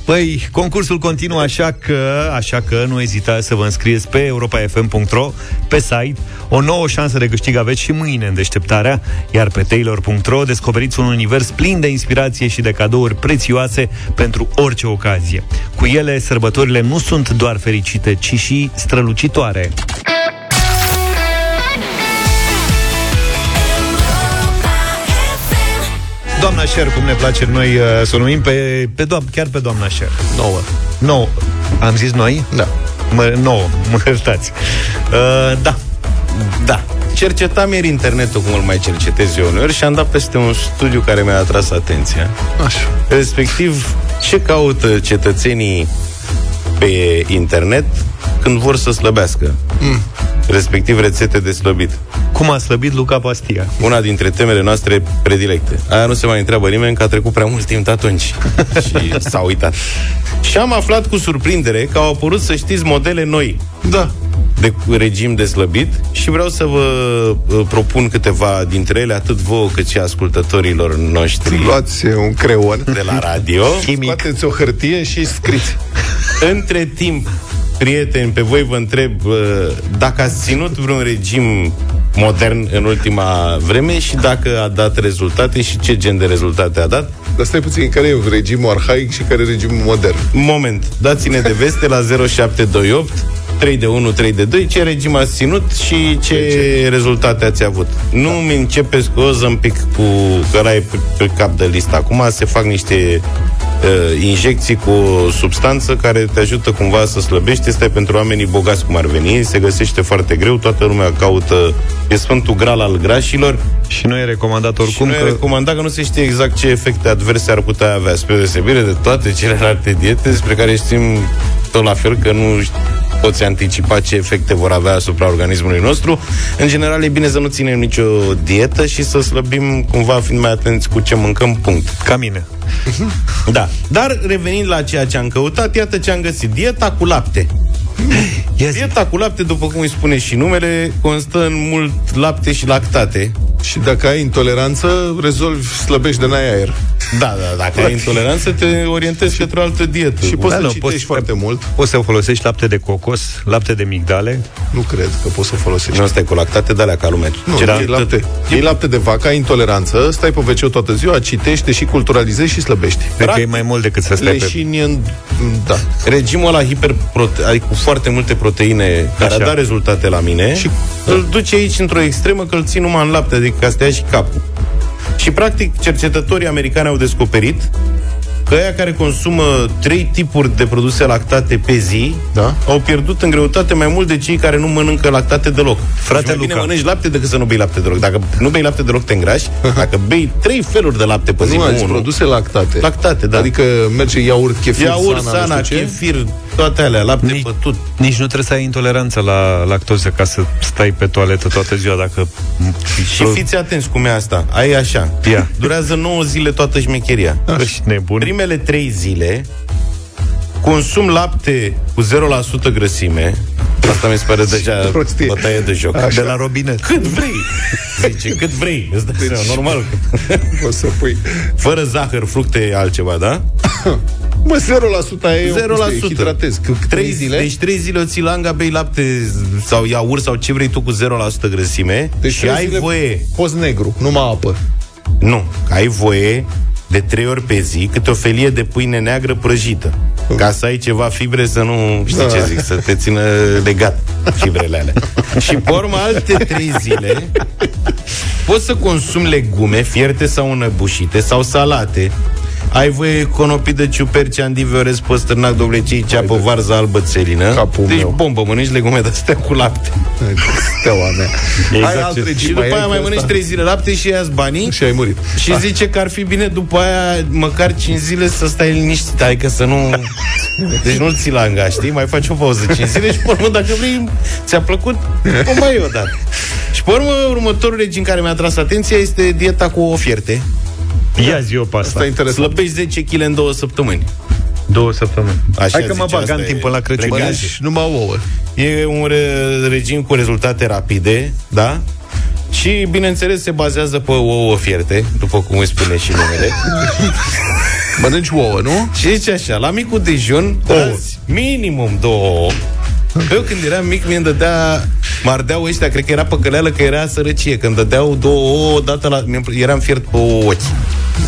Păi, concursul continuă așa că, așa că nu ezitați să vă înscrieți pe europafm.ro, pe site. O nouă șansă de câștig aveți și mâine în deșteptarea, iar pe taylor.ro descoperiți un univers plin de inspirație și de cadouri prețioase pentru orice ocazie. Cu ele, sărbătorile nu sunt doar fericite, ci și strălucitoare. Doamna Șer, cum ne place noi uh, să o numim pe, pe doam- chiar pe doamna Șer. Nouă. Nouă. Am zis noi? Da. Mă, nouă, mă iertați. Uh, da. Da. Cercetam ieri internetul, cum îl mai cercetez eu uneori, și am dat peste un studiu care mi-a atras atenția. Așa. Respectiv, ce caută cetățenii pe internet când vor să slăbească? Mm. Respectiv, rețete de slăbit. Cum a slăbit Luca Pastia? Una dintre temele noastre predilecte. Aia nu se mai întreabă nimeni, că a trecut prea mult timp de atunci. și s-a uitat. Și am aflat cu surprindere că au apărut, să știți, modele noi Da. de regim de slăbit și vreau să vă uh, propun câteva dintre ele, atât vouă cât și ascultătorilor noștri Luați un creion, de la radio. scoateți o hârtie și scriți. Între timp, prieteni, pe voi vă întreb uh, dacă ați ținut vreun regim modern în ultima vreme și dacă a dat rezultate și ce gen de rezultate a dat. Dar stai puțin, care e regimul arhaic și care e regimul modern? Moment, dați-ne de veste la 0728 3 de 1, 3 de 2, ce regim ați ținut și ce rezultate ați avut. Nu mi începeți cu Ozempic, cu că ăla e pe, pe cap de listă. Acum se fac niște uh, injecții cu o substanță care te ajută cumva să slăbești. Este pentru oamenii bogați cum ar veni, se găsește foarte greu, toată lumea caută, e sfântul gral al grașilor Și nu e recomandat oricum și nu că... e recomandat că nu se știe exact ce efecte adverse ar putea avea, spre deosebire de toate celelalte diete despre care știm tot la fel că nu poți anticipa ce efecte vor avea asupra organismului nostru. În general, e bine să nu ținem nicio dietă și să slăbim cumva fiind mai atenți cu ce mâncăm, punct. Ca mine. Da. Dar revenind la ceea ce am căutat, iată ce am găsit. Dieta cu lapte. Yes. Dieta cu lapte, după cum îi spune și numele, constă în mult lapte și lactate. Și dacă ai intoleranță, rezolvi, slăbești de n-ai aer. Da, da, dacă ai intoleranță, te orientezi către o altă dietă. Și poți Da, să nu, citești poți- foarte mult. Poți să folosești lapte de cocos, lapte de migdale. Nu cred că poți să folosești. Nu stai cu lactate de alea ca lume. Nu, Ce da, da, iei lapte. Iei lapte de vacă, ai intoleranță, stai pe wc toată ziua, citești, și culturalizezi și slăbești. Cred că e mai mult decât să stai pe... Leșini în... Da. Regimul ăla hiperprote- adică cu foarte multe proteine care Așa. a dat rezultate la mine Și- și îl duce aici într-o extremă că îl țin numai în lapte, adică ca să te ia și capul. Și practic cercetătorii americani au descoperit că aia care consumă trei tipuri de produse lactate pe zi Da. au pierdut în greutate mai mult de cei care nu mănâncă lactate deloc. Frate deci mai bine Luca. mănânci lapte decât să nu bei lapte deloc. Dacă nu bei lapte deloc, te îngrași. Dacă bei trei feluri de lapte pe zi, Nu, nu ai zis unul. produse lactate. Lactate, da. Adică merge iaurt, chefir, Iaurt, sana, sana, nu știu ce. chefir, toate alea, lapte Nici- bătut. Nici nu trebuie să ai intoleranță la lactoză ca să stai pe toaletă toată ziua dacă... Și fiți atenți cum e asta. Ai așa. Ia. Durează 9 zile toată șmecheria. Ești nebun. Primele 3 zile consum lapte cu 0% grăsime. Asta mi se pare deja Prostie. bătaie de joc. De la robinet. Cât vrei. Zice, cât vrei. Îți dai seama, normal. O să pui... Fără zahăr, fructe, altceva, da? Mă, 0% e 0%. te hidratezi. Că 3 zile... Deci 3 zile o ții langa, bei lapte sau iaurt sau ce vrei tu cu 0% grăsime deci și trei ai zile voie Post negru, numai apă. Nu, că ai voie de trei ori pe zi câte o felie de pâine neagră prăjită. Ca să ai ceva fibre să nu, știi Da. ce zic, să te țină legat fibrele alea. Și pe urmă alte trei zile poți să consumi legume fierte sau înăbușite sau salate. Ai voie conopii de ciuperci, andive, orez, păstârnac, dovlecei, ceapă, varză albă, țelină. Capul deci meu. bombă, mănânci legume de astea cu lapte. Steaua mea. Exact ai alt ce- regim, Și după ai aia mai pe mănânci ăsta. trei zile lapte și ia banii Și ai murit. și zice că ar fi bine după aia măcar 5 zile să stai liniștit, adică să nu... Deci nu-l ții la anga, știi? Mai faci o pauză 5 zile și pe urmă, dacă vrei, ți-a plăcut, o mai iei odată. Și pe urmă, următorul regim care mi-a tras atenția este dieta cu ofierte. Ia zi o pe asta. Asta e interesant. Slăbești 10 kg în două săptămâni. Două săptămâni. Așa Hai că mă zice, bag asta în e timp până la Crăciun. legal. Mănânci numai ouă. E un re- regim cu rezultate rapide, da? Și, bineînțeles, se bazează pe ouă fierte, după cum îi spune și numele. Mănânci ouă, nu? Și zice așa, la micul dejun, azi, minimum două ouă. Eu când eram mic, mi-mi dădea, mă ardeau ăștia, cred că era păcăleală, că era sărăcie. Când dădeau două ouă, odată la, mi-am- eram fiert pe ochi.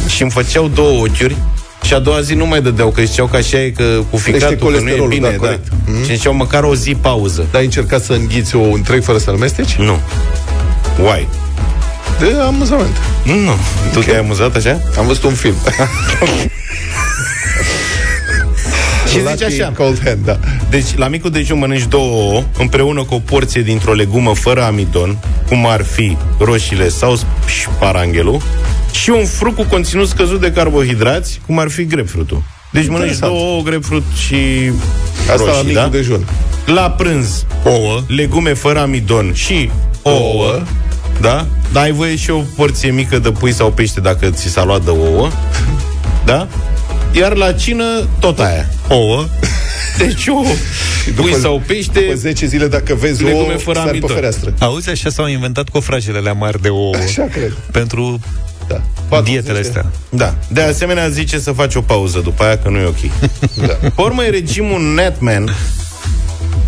Și îmi făceau două ochiuri și a doua zi nu mai dădeau, că ziceau că așa e, că cu Crește ficatul, că nu e colesterolul, bine. da, corect. Și ziceau măcar o zi pauză. Dar ai încercat să înghiți o întreg fără să-l mesteci? Nu. Why? De amuzament. Nu. Tu te-ai amuzat așa? Am văzut un film. Și Lucky zice așa. Cold hand, da. Deci, la micul dejun mănânci două ouă, împreună cu o porție dintr-o legumă fără amidon, cum ar fi roșiile sau sparanghelul, și un fruct cu conținut scăzut de carbohidrați, cum ar fi grapefruitul. Deci mănânci Interesant. două ouă, grapefruit și Asta la roșii, micul da? dejun. La prânz, ouă, legume fără amidon și ouă, Ouă. da? Dar ai voie și o porție mică de pui sau pește dacă ți s-a luat de ouă, da? Iar la cină, tot aia. Ouă. Deci ouă, pui sau pește, Pe 10 zile, dacă vezi Legume ouă, fără sar pe amidon. fereastră. Auzi, așa s-au inventat cofrajele mari de ouă Așa cred. pentru Da. dietele astea. Da. De asemenea, zice să faci o pauză după aia, că nu e ok. Da. Pe urmă e regimul Netman,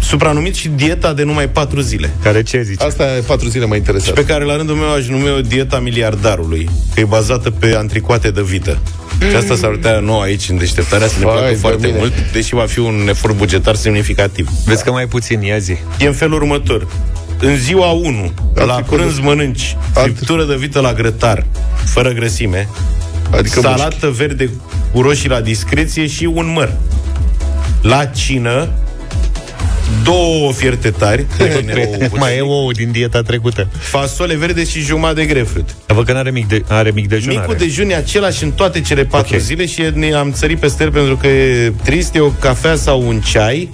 supranumit și dieta de numai patru zile. Care ce zici? Asta e 4 zile mai Și interesant. pe care la rândul meu aș nume o dieta miliardarului, că e bazată pe antricoate de vită. Și asta s-ar putea nouă aici în deșteptarea să ne Vai placă de foarte mine. mult, deși va fi un efort bugetar semnificativ. Vezi că mai puțin, ia zi. E în felul următor. În ziua 1, la Antricot de- prânz mănânci Antri- friptură de vită la grătar, fără grăsime, Adică salată verde cu roșii la discreție și un măr. La cină, două fierte tari, mai e ouă din dieta trecută. fasole verde și jumătate de grapefruit. Văd că are mic, de, are mic dejun. Micul are. dejun e același în toate cele patru Ok. zile și ne am țărit peste el pentru că e trist, e o cafea sau un ceai,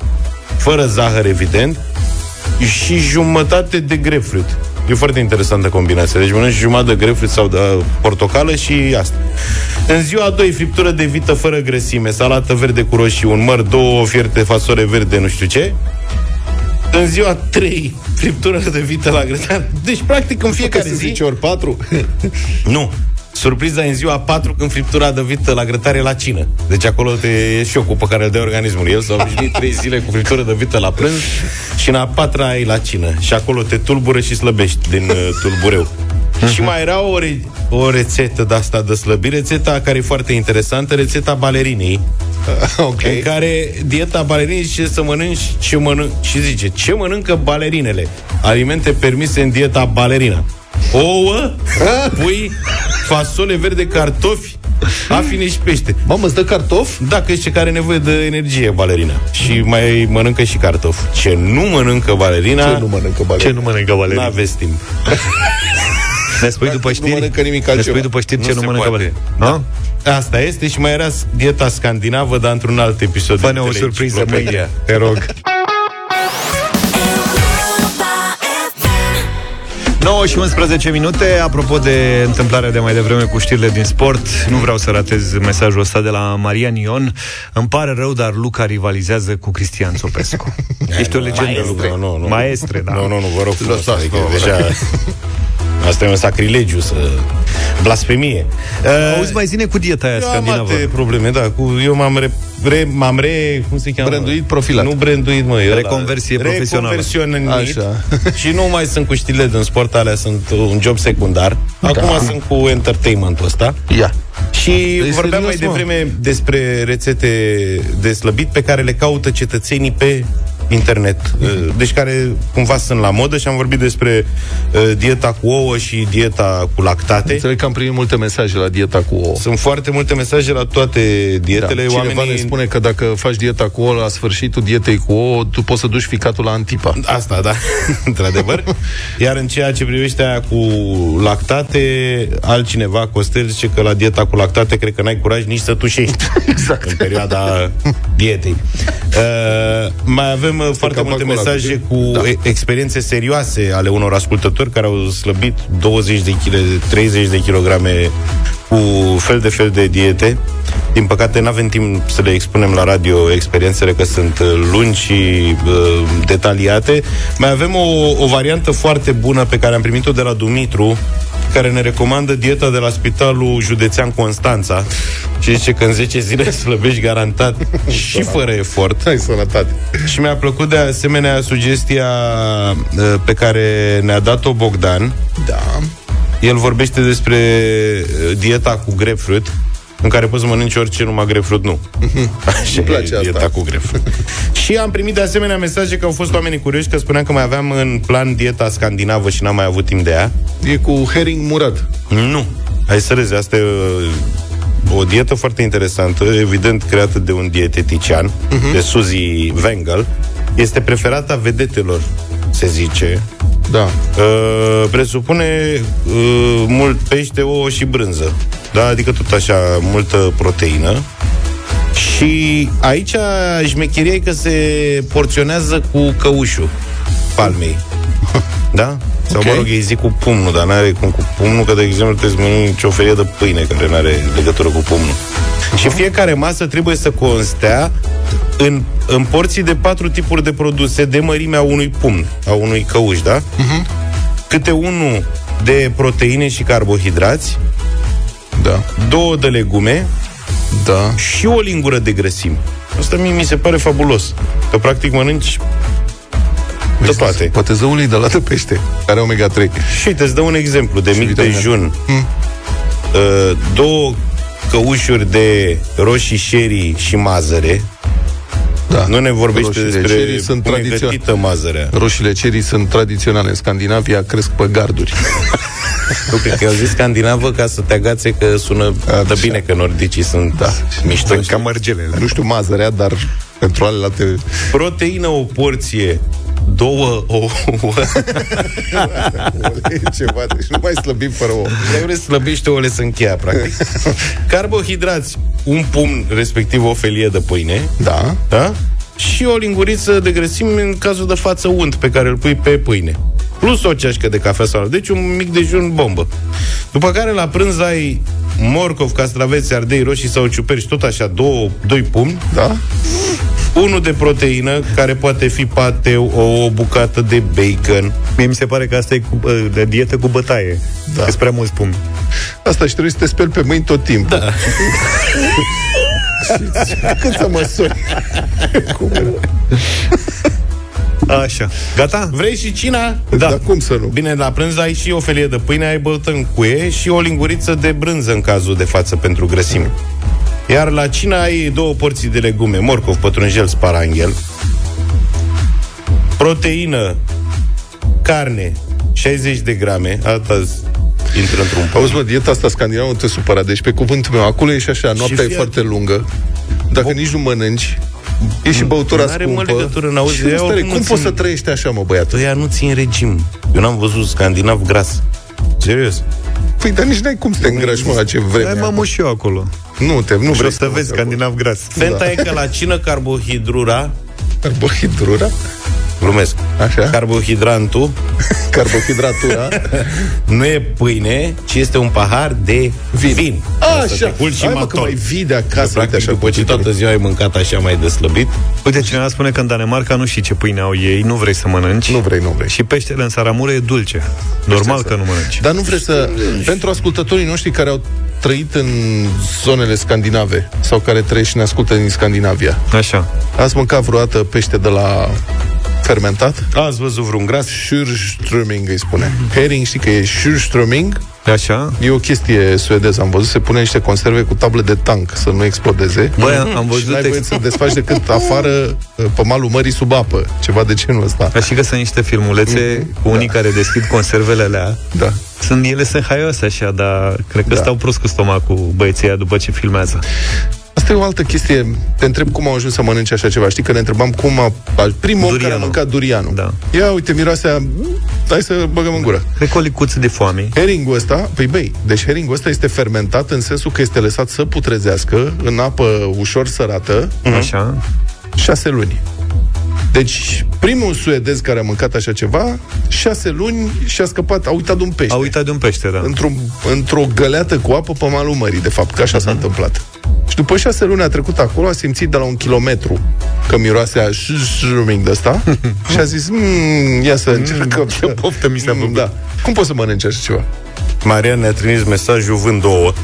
fără zahăr, evident, și jumătate de grapefruit. E foarte interesantă combinația. Deci mănânci jumătate de grapefruit sau de uh, portocală și asta. În ziua 2, friptură de vită fără grăsime, salată verde cu roșii, un măr, două fierte fasole verde, nu știu ce. În ziua 3, friptură de vită la grătar. Deci, practic, în fiecare să zi... zici ori 4. Nu. Surpriza e în ziua 4 când friptura de vită la grătare la cină. Deci acolo te e șocul pe care îl dă organismul. El s-a obișnuit 3 zile cu friptură de vită la prânz și în a patra ai la cină. Și acolo te tulbură și slăbești din uh, tulbureu. Și mai era o, re- o rețetă de asta de slăbire, rețeta care e foarte interesantă, rețeta balerinei, ok. în care dieta balerinei zice să mănânci ce mănânc, și zice, ce mănâncă balerinele? Alimente permise în dieta balerina. Ouă, pui, fasole verde, cartofi, afine și pește. Mamă, îți dă cartof? Da, că ce care are nevoie de energie balerina. Și mai mănâncă și cartofi. Ce nu mănâncă balerina, Ce nu mănâncă balerina? Ce nu mănâncă Valerii? n-aveți timp. Ne spui după nu știri? mănâncă nimic Ne altceva. spui după știri Nu ce nu se mănâncă poate. Valerii? Da? Asta este și mai era dieta scandinavă, dar într-un alt episod. Fă-ne de o Teleenciclopedia. surpriză mâine, te rog. 9 și 11 minute Apropo de întâmplarea de mai devreme cu știrile din sport Nu vreau să ratez mesajul ăsta de la Marian Ion Îmi pare rău, dar Luca rivalizează cu Cristian Sopescu Ești o legendă, Maestre. Luca Nu, nu, nu. Maestre, da Nu, nu, nu, vă rog frumos. Lăsați, Adică, nu, deja... Asta e un sacrilegiu, să... Blasfemie. Uh, Auzi, mai zine cu dieta aia eu am scandinavă alte probleme, da. Cu, eu m-am re, re, m-am re, cum se cheamă? Branduit, profilat. Nu branduit, mă. eu Reconversie la- profesională. Reconversionit. Așa. și nu mai sunt cu știrile din sport, alea sunt un job secundar. Acum Da. sunt cu entertainmentul ăsta. Ia. Și E vorbeam serios, mai mă? devreme despre rețete de slăbit pe care le caută cetățenii pe internet, uh, deci care cumva sunt la modă și am vorbit despre uh, dieta cu ouă și dieta cu lactate. Înțeleg că am primit multe mesaje la dieta cu ouă. Sunt foarte multe mesaje la toate dietele. Da. Cineva Oamenii... ne spune că dacă faci dieta cu ouă la sfârșitul dietei cu ouă, tu poți să duci ficatul la Antipa. Asta, da, într-adevăr. Iar în ceea ce privește aia cu lactate, altcineva, Costel, zice că la dieta cu lactate cred că n-ai curaj nici să tușești. Exact. În perioada dietei. Uh, mai avem avem uh, foarte capacul multe ăla, mesaje cu- cu Da. e- experiențe serioase ale unor ascultători care au slăbit 20 de kg, 30 de kilograme cu fel de fel de diete. Din păcate, nu avem timp să le expunem la radio experiențele, că sunt uh, lungi și uh, detaliate. Mai avem o, o variantă foarte bună pe care am primit-o de la Dumitru, care ne recomandă dieta de la Spitalul Județean Constanța și zice că în 10 zile slăbești garantat și fără efort. Hai, sănătate. Și mi-a plăcut de asemenea sugestia uh, pe care ne-a dat-o Bogdan. Da. El vorbește despre uh, dieta cu grapefruit, în care poți să mănânci orice, numai grapefruit nu. Așa Îmi place e dieta asta. cu grapefruit. și am primit de asemenea mesaje că au fost oamenii curioși, că spuneam că mai aveam în plan dieta scandinavă și n-am mai avut timp de ea. E cu herring murat. Nu. Hai să râzi, asta e uh, o dietă foarte interesantă, evident creată de un dietetician, de Suzy Wengel. Este preferata vedetelor, se zice. Da. Uh, presupune uh, mult pește, ouă și brânză. Da? Adică tot așa, multă proteină. Și aici șmecheria e că se porționează cu căușul palmei. Da? Sau, Ok. mă rog, ei zic cu pumnul, dar n-are cum cu pumnul, că, de exemplu, trebuie să mănânci o felie de pâine care nu are legătură cu pumnul. Și fiecare masă trebuie să constea în, în porții de patru tipuri de produse de mărimea unui pumn, a unui căuș, da? Câte unul de proteine și carbohidrați, Da. două de legume Da. și o lingură de grăsimi. Asta mie mi se pare fabulos. Că practic mănânci de toate. Poate zăului de la de pește, care are omega-3. Și uite, îți dau un exemplu de mic vitamine. dejun. Hmm. Uh, două căușuri de roșii sherry și mazăre. Da. Nu ne vorbește Roșiile despre cherry sunt cum e tradițio- gătită mazărea. Roșiile cerii sunt tradiționale în Scandinavia, cresc pe garduri. Nu cred că au zis scandinavă ca să te agațe că sună Așa. de bine că nordicii sunt da. mișto. Sunt ca mărgelele. nu știu mazărea, dar pentru alelalte... Proteină o porție, două ouă. ceva, deci nu mai slăbim fără o. Dacă vreți să slăbește ouăle să încheia, practic. Carbohidrați, un pumn, respectiv o felie de pâine, Da. da? Și o linguriță de grăsimi, în cazul de față unt, pe care îl pui pe pâine. Plus o ceașcă de cafea sau Deci un mic dejun bombă. După care la prânz ai morcov, castraveți, ardei roșii sau ciuperci, tot așa, două, doi pumni, Da? Unul de proteină, care poate fi pateu, o, o bucată de bacon, Mie mi se pare că asta e cu, uh, de dietă cu bătaie. Da. Că prea mulți pumni. Asta și trebuie să te speli pe mâini tot timpul. Da. Cât să măsori? Cum era? Așa. Gata? Vrei și cina? Da. Dar cum să nu? Bine, la prânz ai și o felie de pâine, ai băută în cuie și o linguriță de brânză în cazul de față pentru grăsime. Iar la cina ai două porții de legume, morcov, pătrunjel, sparanghel, proteină, carne, 60 de grame, asta intră într-un păun. Auzi, mă, dieta asta scandinavă nu te supăra. Deci, pe cuvântul meu, acolo e și așa, noaptea e fie- foarte lungă. Dacă nici nu mănânci, e și băutura N-are, mă, scumpă. legătură, n-auzi, Și ea stare, oricum cum nu poți țin- să trăiești așa, mă, băiatul? Ăia nu țin regim. Eu n-am văzut scandinav gras. Serios. Păi, dar nici n-ai cum să te îngrași, mă, la ce vreme. Hai, mă, și eu acolo. Nu, te, nu Și o vrei să vezi scandinav gras. Fenta e că la cină carbohidrura Carbohidrura, Glumesc. Așa. Carbohidrantul carbohidratura. nu e pâine, ci este un pahar de vin. vin. Să te Așa, culci și hai mă că matol. mai vii de Că, acasă, uite practic, așa, după cu ce titlul. toată ziua ai mâncat așa mai deslăbit, Uite, cineva spune că în Danemarca nu știi ce pâine au ei, nu vrei să mănânci. Nu vrei, nu vrei. Și peștele în saramură e dulce. Normal că nu mănânci. Dar nu vrei să... Pentru ascultătorii noștri care au trăit în zonele scandinave sau care trăiesc și ne ascultă din Scandinavia, Așa. ați mâncat vreodată pește de la fermentat? ați văzut vreun gras? Surströmming îi spune. Herring știi că e surströmming? Așa? E o chestie suedeză, am văzut, se pune niște conserve cu table de tank să nu explodeze. Băi, am și văzut n-ai voie ex- să desfaci decât afară pe malul mării sub apă. Ceva de genul ăsta. Ca și că sunt niște filmulețe cu unii care deschid conservele alea. Da. Sunt, ele sunt haioase așa, dar cred că Da. stau prost cu stomacul băieții ăia după ce filmează. Asta e o altă chestie. Te întreb cum au ajuns să mănânce așa ceva. Știi că ne întrebam cum a... a- Primul om care a Durianul. mâncat durianul. Da. Ia uite, miroasea... Hai să băgăm în gură. Cred că o licuță de foame. Heringul ăsta, păi băi, deci heringul ăsta este fermentat în sensul că este lăsat să putrezească în apă ușor sărată Așa. șase luni. Deci, primul suedez care a mâncat așa ceva, șase luni și a scăpat, a uitat de un pește. A uitat de un pește, da. Într-o, într-o găleată cu apă pe malul mării, de fapt, că așa s-a întâmplat. Și după șase luni a trecut acolo, a simțit de la un kilometru că miroase a shrumming de ăsta și a zis, "Mm, ia să încercăm. ce poftă mi s-a făcut." Da. Cum poți să mănânci așa ceva? Marian ne-a trimis mesajul vând ouă.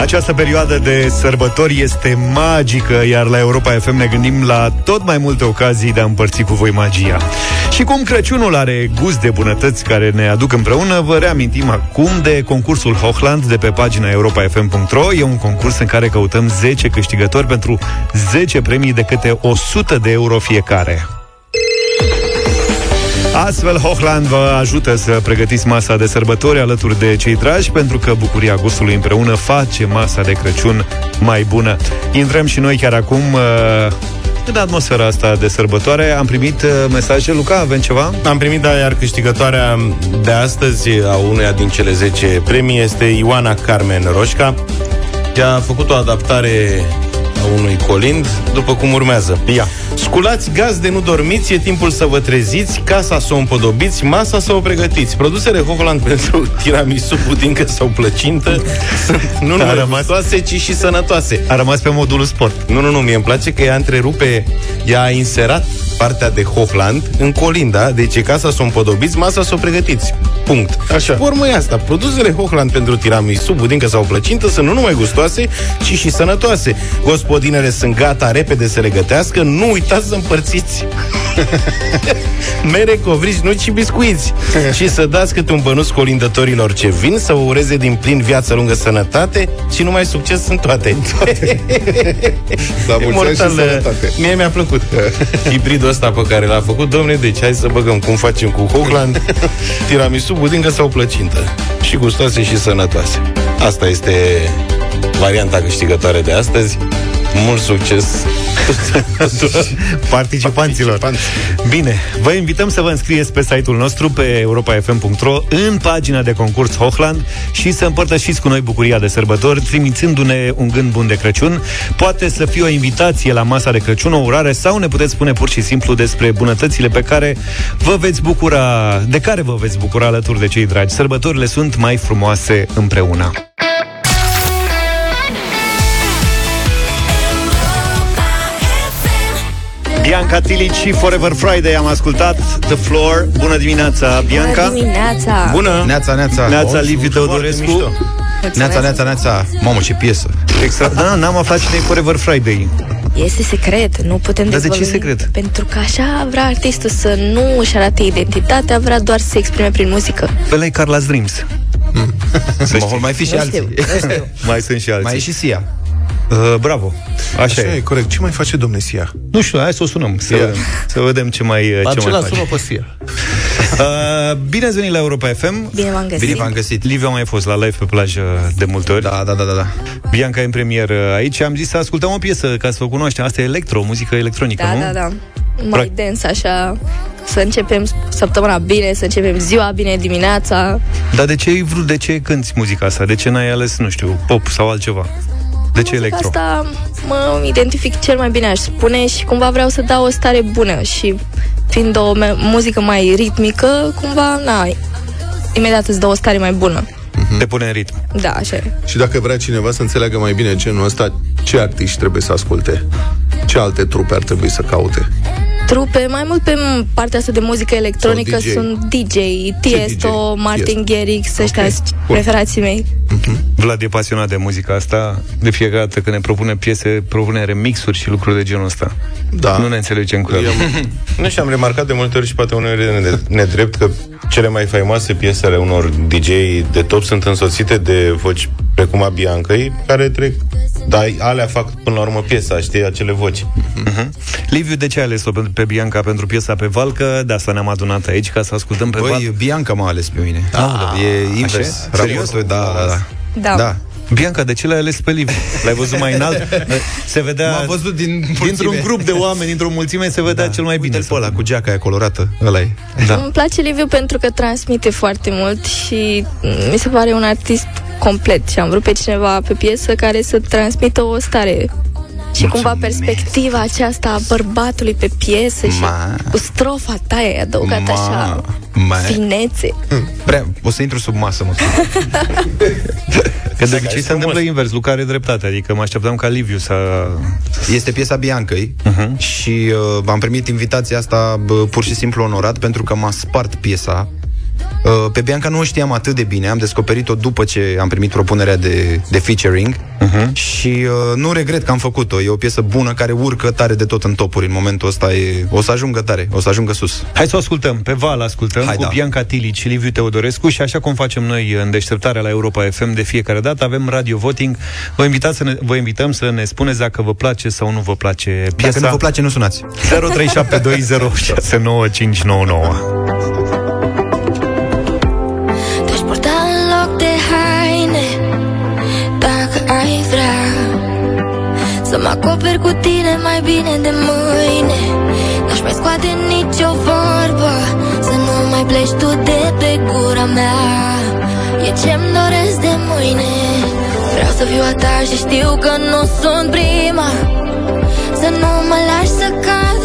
Această perioadă de sărbători este magică, iar la Europa FM ne gândim la tot mai multe ocazii de a împărți cu voi magia. Și cum Crăciunul are gust de bunătăți care ne aduc împreună, vă reamintim acum de concursul Hochland de pe pagina europafm.ro. E un concurs în care căutăm 10 câștigători pentru 10 premii de câte 100 de euro fiecare. Astfel, Hochland vă ajută să pregătiți masa de sărbători alături de cei dragi, pentru că bucuria gustului împreună face masa de Crăciun mai bună. Intrăm și noi chiar acum uh, în atmosfera asta de sărbătoare. Am primit uh, mesaje, Luca, avem ceva? Am primit, da, iar câștigătoarea de astăzi a uneia din cele 10 premii este Ioana Carmen Roșca. Ea a făcut o adaptare a unui colind, după cum urmează. Ia. Sculați gaz de nu dormiți, e timpul să vă treziți, casa să o împodobiți, masa să o pregătiți. Produsele Hochland pentru tiramisu, budincă sau plăcintă sunt nu numai rămas- gustoase, ci și sănătoase. A rămas pe modulul sport. Nu, nu, nu, mie îmi place că ea întrerupe, ea a inserat partea de Hochland în colinda, deci e casa să o împodobiți, masa să o pregătiți. Punct. Așa. Și pe urmă e asta. Produsele Hochland pentru tiramisu, budincă sau plăcintă sunt nu numai gustoase, ci și sănătoase. Gospodinele sunt gata repede să le gătească, nu uitați să împărțiți. Mere, covrici, nuci și biscuiți. și să dați câte un bănuț colindătorilor ce vin, să vă ureze din plin viață lungă sănătate și numai succes în toate. La mulți ani și sănătate. Mie mi-a plăcut hibridul ăsta pe care l-a făcut, domne, deci hai să băgăm cum facem cu Hochland, tiramisu, budincă sau plăcintă. Și gustoase și sănătoase. Asta este varianta câștigătoare de astăzi. Mult succes participanților. Bine, vă invităm să vă înscrieți pe site-ul nostru pe europafm.ro în pagina de concurs Hochland și să împărtășiți cu noi bucuria de sărbători, trimițându-ne un gând bun de Crăciun. Poate să fie o invitație la masa de Crăciun, o urare sau ne puteți spune pur și simplu despre bunătățile pe care vă veți bucura, de care vă veți bucura alături de cei dragi. Sărbătorile sunt mai frumoase împreună. Bianca Tilici și Forever Friday am ascultat The Floor. Bună dimineața, Bianca. Bună dimineața! Bună! Neața, neața. Neața Liviu Foarte Teodorescu. mișto. Neața, neața, neața. Mamă, ce piesă. Extra... Da, n-am aflat cine e Forever Friday. Este secret, nu putem Dar de ce e dezvălui. secret? Pentru că așa vrea artistul să nu își arate identitatea, vrea doar să se exprime prin muzică. Pe la Carla's Dreams. Mă, mai fi și Nu alții. știu, nu știu. Mai sunt și alții. Mai e și Sia. Uh, bravo. Așa, Așa e. e, corect. Ce mai face domne Sia? Nu știu, hai să o sunăm, să, Ia. vedem, să vedem ce mai, ce mai Acela face. sună pe Sia. Uh, bine ați venit la Europa FM. Bine v-am găsit. Bine v-am găsit. Liviu a mai fost la live pe plajă de multe ori. Da, da, da, da, da. Bianca e în premieră aici. Am zis să ascultăm o piesă ca să vă cunoaștem. Asta e electro, muzică electronică, Da, nu? da, da. Mai dens așa, să începem săptămâna bine, să începem ziua bine dimineața. Dar de ce ai vrut, de ce cânti muzica asta? De ce n-ai ales, nu știu, pop sau altceva? De ce electro? Asta mă identific cel mai bine, aș spune, și cumva vreau să dau o stare bună și fiind o me- muzică mai ritmică, cumva, na, imediat îți dă o stare mai bună. Te pune în ritm. Da, așa e. Și dacă vrea cineva să înțeleagă mai bine genul ăsta, ce artiști trebuie să asculte? Ce alte trupe ar trebui să caute? Trupe, mai mult pe m- partea asta de muzică electronică Sau DJ? sunt DJ, Tiesto, DJ? Martin Tiesto. Garrix, Ok, ăștia sunt bun. preferații mei. Vlad e pasionat de muzica asta. De fiecare dată când ne propune piese, propune remixuri și lucruri de genul ăsta. Da. Nu ne înțelegem cu el. Nu și am remarcat de multe ori și poate uneori e ne- nedrept că cele mai faimoase piese ale unor DJ de top sunt însoțite de voci precum a Biancăi, care trec, dar alea fac până la urmă piesa, știi, acele voci. Liviu, de ce ai ales-o pe, pe Bianca pentru piesa pe Valcă? De asta ne-am adunat aici, ca să ascultăm pe Băi, Valcă. Bianca m-a ales pe mine. Ah, e invers. așa? Raportul, da, da, da. Da. Da. Bianca, de ce l-ai ales pe Liviu? L-ai văzut mai înalt? Se vedea... M-a văzut din mulțime. Dintr-un grup de oameni, dintr-o mulțime, se vedea Da. cel mai bine. Uite-l pe ăla cu geaca aia colorată. Ăla e. Da. Îmi place Liviu pentru că transmite foarte mult și mm, mi se pare un artist complet și am vrut pe cineva pe piesă care să transmită o stare și cumva perspectiva aceasta a bărbatului pe piesă și Ma. cu strofa ta e adăugat Ma. așa Ma. finețe. Prea, o să intru sub masă, mă. Că de obicei se întâmplă invers, Luca are dreptate, adică mă așteptam ca Liviu să... Este piesa Biancăi uh-huh. și uh, am primit invitația asta bă, pur și simplu onorat pentru că m-a spart piesa. Uh, pe Bianca nu o știam atât de bine, am descoperit-o după ce am primit propunerea de, de featuring uh-huh. și uh, nu regret că am făcut-o. E o piesă bună care urcă tare de tot în topuri. În momentul ăsta e, o să ajungă tare, o să ajungă sus. Hai să o ascultăm. Pe Val ascultăm Hai, cu da. Bianca Tilici și Liviu Teodorescu și așa cum facem noi în deșteptarea la Europa FM de fiecare dată, avem radio voting. Vă, invitați să ne, vă invităm să ne spuneți dacă vă place sau nu vă place piesa. Dacă nu vă place, nu sunați. 0372069599. Mă acoperi cu tine mai bine de mâine. N-aș mai scoate nicio vorbă Să nu mai pleci tu de pe gura mea. E ce-mi doresc de mâine. Vreau să fiu a ta și știu că nu sunt prima. Să nu mă lași să cad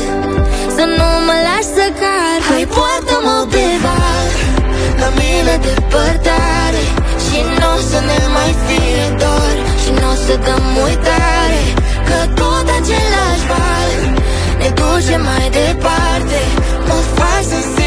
Să nu mă lași să cad. Hai, poartă-mă pe val la mine depărtare. Și nu o să ne mai fie dor Și nu o să dăm uitare Că tot același val. Ne duce mai departe. Mă faci să simt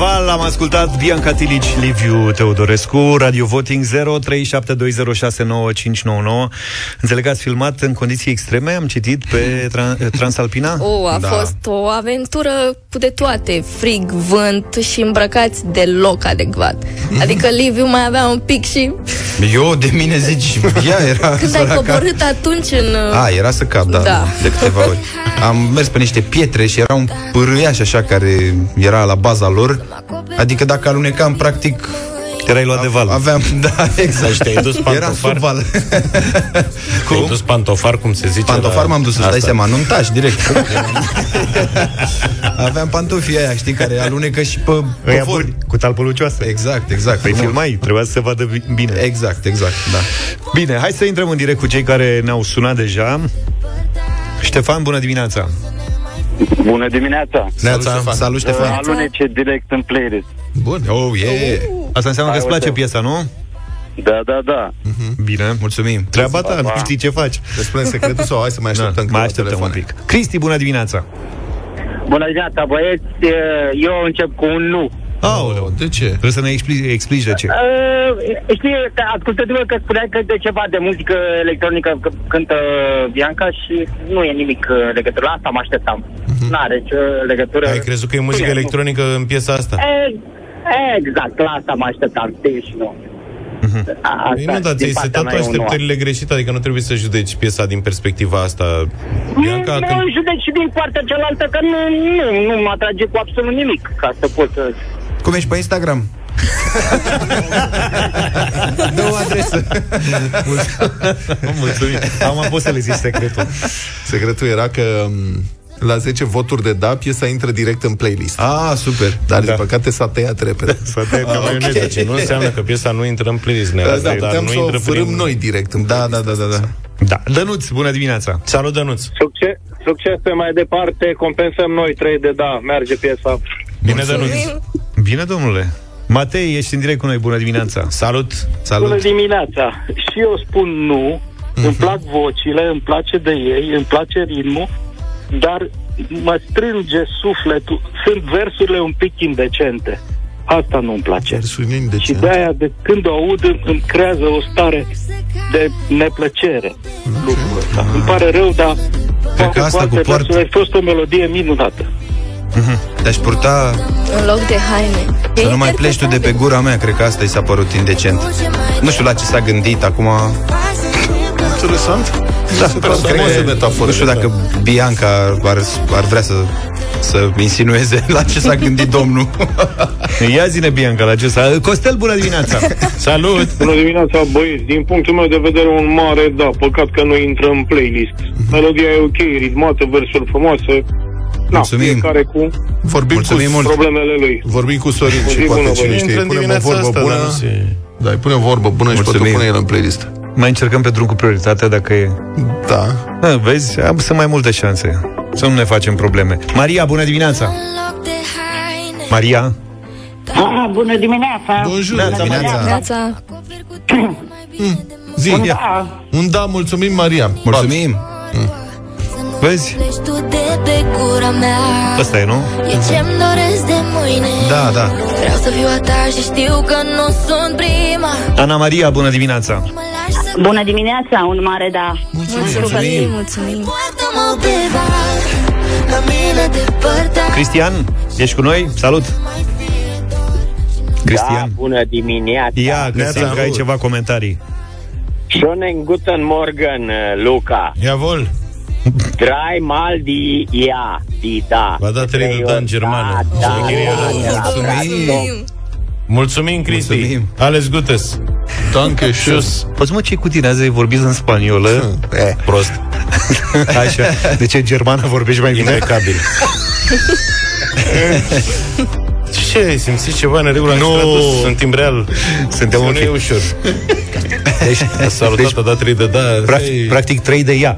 Pe Val am ascultat Bianca Tilici, Liviu Teodorescu, Radio Voting 0372069599. Înțeleg că ați filmat în condiții extreme, am citit pe tra- Transalpina? O, a Da. da. fost o aventură cu de toate, frig, vânt și îmbrăcați deloc adecvat. Adică Liviu mai avea un pic și Eu de mine zici, ea era când ai săraca. coborât atunci în... A, era să cap, da, Da. de câteva ori. Am mers pe niște pietre și era un pârâiaș așa care era la baza lor. Adică dacă alunecam, practic... Erai luat de val. Aveam, da, exact. Deci te-ai dus Era pantofar? sub val. Te-ai dus pantofar, cum se zice Pantofar la... m-am dus, îți dai Asta. seama, nu-mi tași direct. Aveam pantofii aia, știi, care alunecă și pe Ăia covor. buni, cu talpălucioasă. Exact, exact. Păi frumos. filmai, trebuia să se vadă bi- bine. Exact, exact, da. Bine, hai să intrăm în direct cu cei care ne-au sunat deja. Ștefan, bună dimineața! Bună dimineața! Salut, Ștefan. Salut, Ștefan. Alunece direct în playlist. Bun. Oh, yeah. Asta înseamnă că îți Hai, place uite. piesa, nu? Da, da, da. Bine. Mulțumim. Treaba ta, nu știi ce faci. Te spune secretul sau hai să mai așteptăm Da, câteva mai așteptăm telefoane. un pic. Cristi, bună dimineața! Bună dimineața, băieți. Eu încep cu un nu. Aoleu, de ce? Trebuie să ne explici, explici de ce. Uh, știi, că ascultându-vă că spuneai că de ceva de muzică electronică că cântă Bianca și nu e nimic uh, legătură. La asta mă așteptam. Mhm. N-are nicio legătură. Ai crezut că e muzică Bine, nu. electronică în piesa asta? E, exact, la asta mă așteptam. Știi și nu. A- Păi Asta, nu, dar din ți-ai partea setat mea, e un nu. așteptările greșite, adică nu trebuie să judeci piesa din perspectiva asta. Bianca, nu, când... nu judec și din partea cealaltă că nu, nu, nu mă atrage cu absolut nimic ca să pot să... Cum ești pe Instagram? Dă o adresă. Mulțumim. Am pus să le zici secretul. Secretul era că m, la 10 voturi de da, piesa intră direct în playlist. Ah, super. Dar, din păcate, s-a tăiat repede. S-a tăiat ca maioneză, ce nu înseamnă că piesa nu intră în playlist, ne Da, da, dar puteam nu să o intră fărâm prin... noi direct în Da, da, da, da, da. Da. Dănuț, bună dimineața. Salut, Dănuț. Succes, succes pe mai departe, compensăm noi trei de da, merge piesa. Bine, Dănuț. Bine, domnule. Matei, ești în direct cu noi. Bună dimineața. Salut. Salut. Bună dimineața! Și eu spun nu, îmi plac vocile, îmi place de ei, îmi place ritmul, dar mă strânge sufletul. Sunt versurile un pic indecente. Asta nu-mi place. Versurile indecente. Și de-aia, de când o aud, îmi- îmi creează o stare de neplăcere. Lucrul ăsta. Îmi pare rău, dar Cred că asta alte cu poartă- versuri a fost o melodie minunată. Te-aș purta În loc de haine. să nu mai pleci tu de pe gura mea, cred că asta i s-a părut indecent. Nu știu la ce s-a gândit acum. Interesant. Da, frumoase metafore. Nu știu dacă Bianca ar, ar vrea să să insinueze la ce s-a gândit domnul. Ia zine, Bianca, la ce s-a... Costel, bună dimineața! Salut! Bună dimineața, băieți. Din punctul meu de vedere, un mare da. Păcat că nu intră în playlist. Melodia e ok, ritmată, versuri frumoase. Na, Mulțumim. fiecare cu Vorbim Mulțumim cu, mult. problemele lui. Vorbim cu Sorin O și zi poate bună, cine băieți. știe, Intră îi în punem o dimineața vorbă asta, bună. dar nu se... Da, îi punem o vorbă bună și poate o Mulțumim. pune el în playlist. Mai încercăm pe drum cu prioritate dacă e... Da. Da, vezi, am, sunt mai multe șanse. Să nu ne facem probleme. Maria, bună dimineața! Maria? Ah, bună dimineața! Bonjour, Neața, dimineața. Neața. Zi. Un da. Un da, mulțumim, Maria. Mulțumim. Vezi? Pleci tu de pe gura mea Asta e, nu? E ce-mi doresc de mâine Da, da. Vreau să fiu a ta și știu că nu sunt prima Ana Maria, bună dimineața! Bună dimineața, un mare da. Mulțumim, mulțumim. Poartă-mă undeva La mine depărtat Cristian, ești cu noi? Salut! Cristian. Da, bună dimineața. Ia, că simt că ai ceva comentarii. Schönen guten Morgen, uh, Luca. Jawohl. Drei mal die ja, die da. V-a dat trei de da în germană. Da, da, Mulțumim. da, Mulțumim. Mulțumim, Cristi. Mulțumim. Ales Gutes. Danke schön. Șus. Poți mă, ce cu tine azi ai vorbit în spaniolă? Eh, Prost. Așa. De ce în germană vorbești mai bine? Impecabil. Ce ai simțit ceva în regulă? Nu. Nu. Sunt timp real. Suntem Nu ok. e ușor. Deci, A salutat, deci a dat trei de da. practic, practic trei de ea.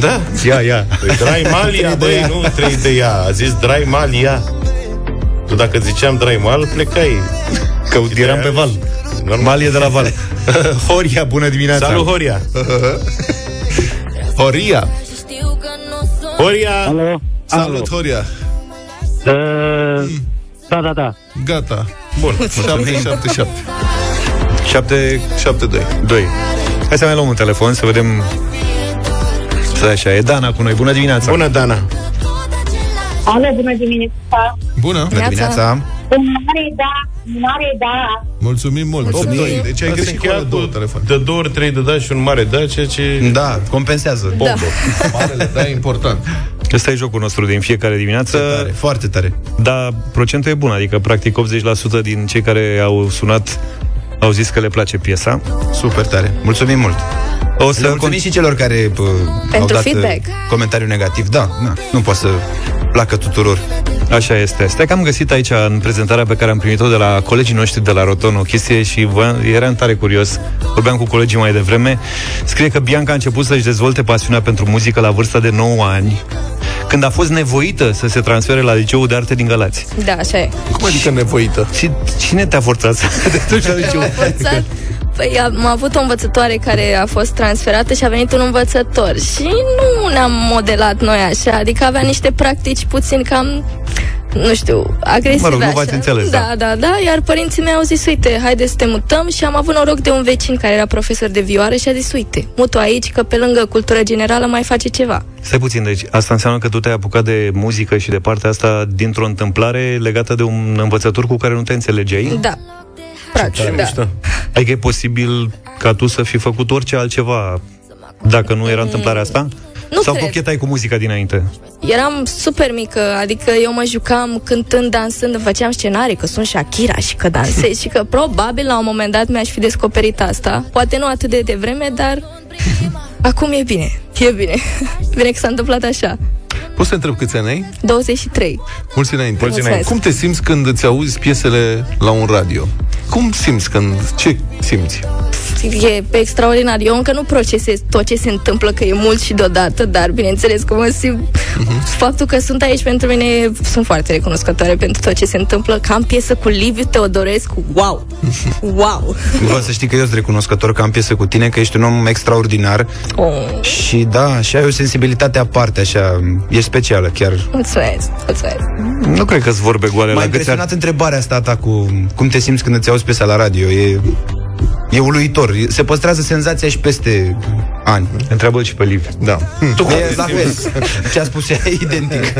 Da. Ia, ia. Păi Drai Malia, băi, nu trei de ea. A zis Drai Malia. Tu dacă ziceam Drai Mal, plecai. Că eram pe val. Normal. Malie de la val. Horia, bună dimineața. Salut, Horia. Horia. Știu că nu sunt Horia. Alo? Salut, Horia. Uh, da, da, da. Gata. Bun. 777. 7 7 2. 2. Hai să mai luăm un telefon să vedem Stai așa, e Dana cu noi. Bună dimineața. Bună, Dana. Alo, bună dimineața! Bună. Bună dimineața. Un mare da, un mare da! Mulțumim mult. Mulțumim. 8-2. Deci ai Asta greșit cu încheia alea două telefoane. De două ori, trei de da și un mare da, ceea ce... Da, compensează. Da. Marele, da, e important. Ăsta e jocul nostru din fiecare dimineață. Tare, foarte tare. Dar procentul e bun, adică practic 80% din cei care au sunat au zis că le place piesa. Super tare. Mulțumim mult. O Să să mulțumim și celor care pă, au Pentru dat feedback. uh, comentariu negativ. Da, na, nu poate să placă tuturor. Așa este. Stai că am găsit aici în prezentarea pe care am primit-o de la colegii noștri de la Roton o chestie și voiam, eram tare curios. Vorbeam cu colegii mai devreme. Scrie că Bianca a început să-și dezvolte pasiunea pentru muzică la vârsta de 9 ani, când a fost nevoită să se transfere la liceul de arte din Galați. Da, așa e. Cum adică nevoită? Și cine te-a forțat să te duci la liceu? M-a forțat Păi am avut o învățătoare care a fost transferată și a venit un învățător și nu ne-am modelat noi așa, adică avea niște practici puțin cam nu știu, agresive Mă rog, nu așa. v-ați înțeles, da, da. da, da, iar părinții mei au zis, uite, haide să te mutăm și am avut noroc de un vecin care era profesor de vioară și a zis, uite, mutu aici că pe lângă cultură generală mai face ceva. Stai puțin, deci asta înseamnă că tu te-ai apucat de muzică și de partea asta dintr-o întâmplare legată de un învățător cu care nu te înțelegeai? Da. Practic, da. Adică e posibil ca tu să fi făcut orice altceva dacă nu era întâmplarea asta? Nu Sau cred. cochetai cu muzica dinainte? Eram super mică, adică eu mă jucam cântând, dansând, făceam scenarii că sunt Shakira și că dansez și că probabil la un moment dat mi-aș fi descoperit asta. Poate nu atât de devreme, dar acum e bine. E bine. Bine că s-a întâmplat așa. Poți să întreb câți ani ai? 23. Mulți înainte. Mulți înainte. Cum te simți când îți auzi piesele la un radio? Cum simți când... Ce simți? E extraordinar. Eu încă nu procesez tot ce se întâmplă, că e mult și deodată, dar bineînțeles că mă simt... Faptul că sunt aici pentru mine, sunt foarte recunoscătoare pentru tot ce se întâmplă. Că am piesă cu Liviu Teodorescu. Wow! Wow! Vreau să știi că eu sunt recunoscător că am piesă cu tine, că ești un om extraordinar Oh. și da, și ai o sensibilitate aparte, așa, e specială chiar. Mulțumesc, mulțumesc. Nu cred că sunt vorbe goale M-a la gât. impresionat întrebarea asta ta cu cum te simți când îți auzi piesa la radio. E, e uluitor. Se păstrează senzația și peste ani. Întreabă și pe Liv. Da. Tu e la fel. Ce a spus ea e identic.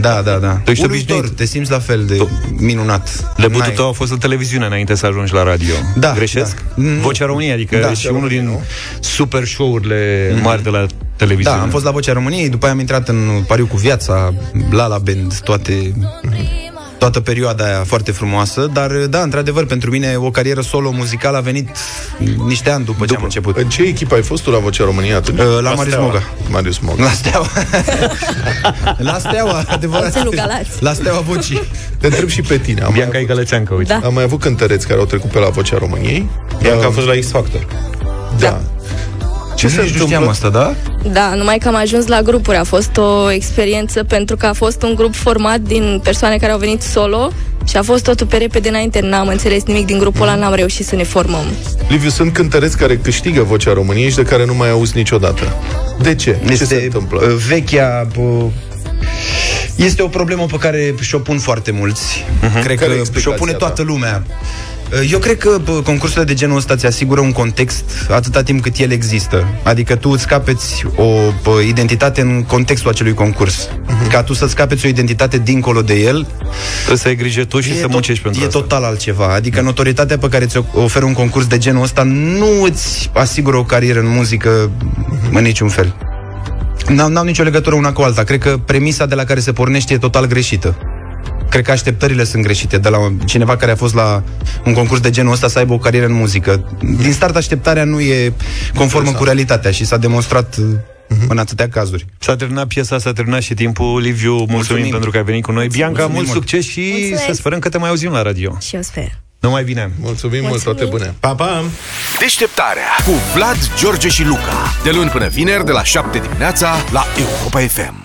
da, da, da. Tu ești Uluitor, obișnuit. te simți la fel de minunat. Debutul N-ai- tău a fost în televiziune înainte să ajungi la radio. Da, Greșesc? da. Mm. Vocea României, adică Da. și unul din super show-urile mari de la televiziune. Da, am fost la Vocea României, după aia am intrat în Pariu cu viața, La La Band, toate toată perioada aia foarte frumoasă, dar da, într-adevăr, pentru mine o carieră solo muzicală a venit niște ani după, ce am început. În ce echipă ai fost tu la Vocea României atunci? Uh, la Marius Steaua. Moga. Marius Moga. La Steaua. la Steaua, adevărat. Oțelul Galați. La Steaua Vocii. Te întreb și pe tine. Am mai, Bianca Igălățeancă, uite. Da. am mai avut cântăreți care au trecut pe la Vocea României. Bianca a fost la X Factor. Da. Ce se Nici nu știam întâmplă? asta, da? Da, numai că am ajuns la grupuri. A fost o experiență pentru că a fost un grup format din persoane care au venit solo și a fost totul pe repede înainte. N-am înțeles nimic din grupul ăla, n-am reușit să ne formăm. Liviu, sunt cântăreți care câștigă Vocea României și de care nu mai auzi niciodată. De ce? ce se întâmplă? uh, vechea... uh, Este o problemă pe care și-o pun foarte mulți. Uh-huh. Cred Mhm. Care e că explicația și-o pune ta? toată lumea. Uh, Eu cred că bă, concursurile de genul ăsta ți asigură un context atâta timp cât el există. Adică tu îți capeți o bă, identitate în contextul acelui concurs. Mhm. Uh-huh. Ca tu să-ți capeți o identitate dincolo de el, Trebuie să ai grijă tu și e să tot- muncești pentru E asta. total altceva. Adică notorietatea pe care ți-o oferă un concurs de genul ăsta nu îți asigură o carieră în muzică în niciun fel. N-au, n-au nicio legătură una cu alta. Cred că premisa de la care se pornește e total greșită. Cred că așteptările sunt greșite de la cineva care a fost la un concurs de genul ăsta să aibă o carieră în muzică. Din start așteptarea nu e conformă cu realitatea și s-a demonstrat uh, în atâtea cazuri. S-a terminat piesa, s-a terminat și timpul. Liviu, mulțumim, Mulțumim. pentru că ai venit cu noi. Bianca, Mulțumim mult mult. succes și Mulțumesc. să sperăm că te mai auzim la radio. Și eu sper. Numai bine! Mulțumim, mult, toate bune. Pa, pa! Deșteptarea cu Vlad, George și Luca. De luni până vineri, de la 7 dimineața, la Europa FM.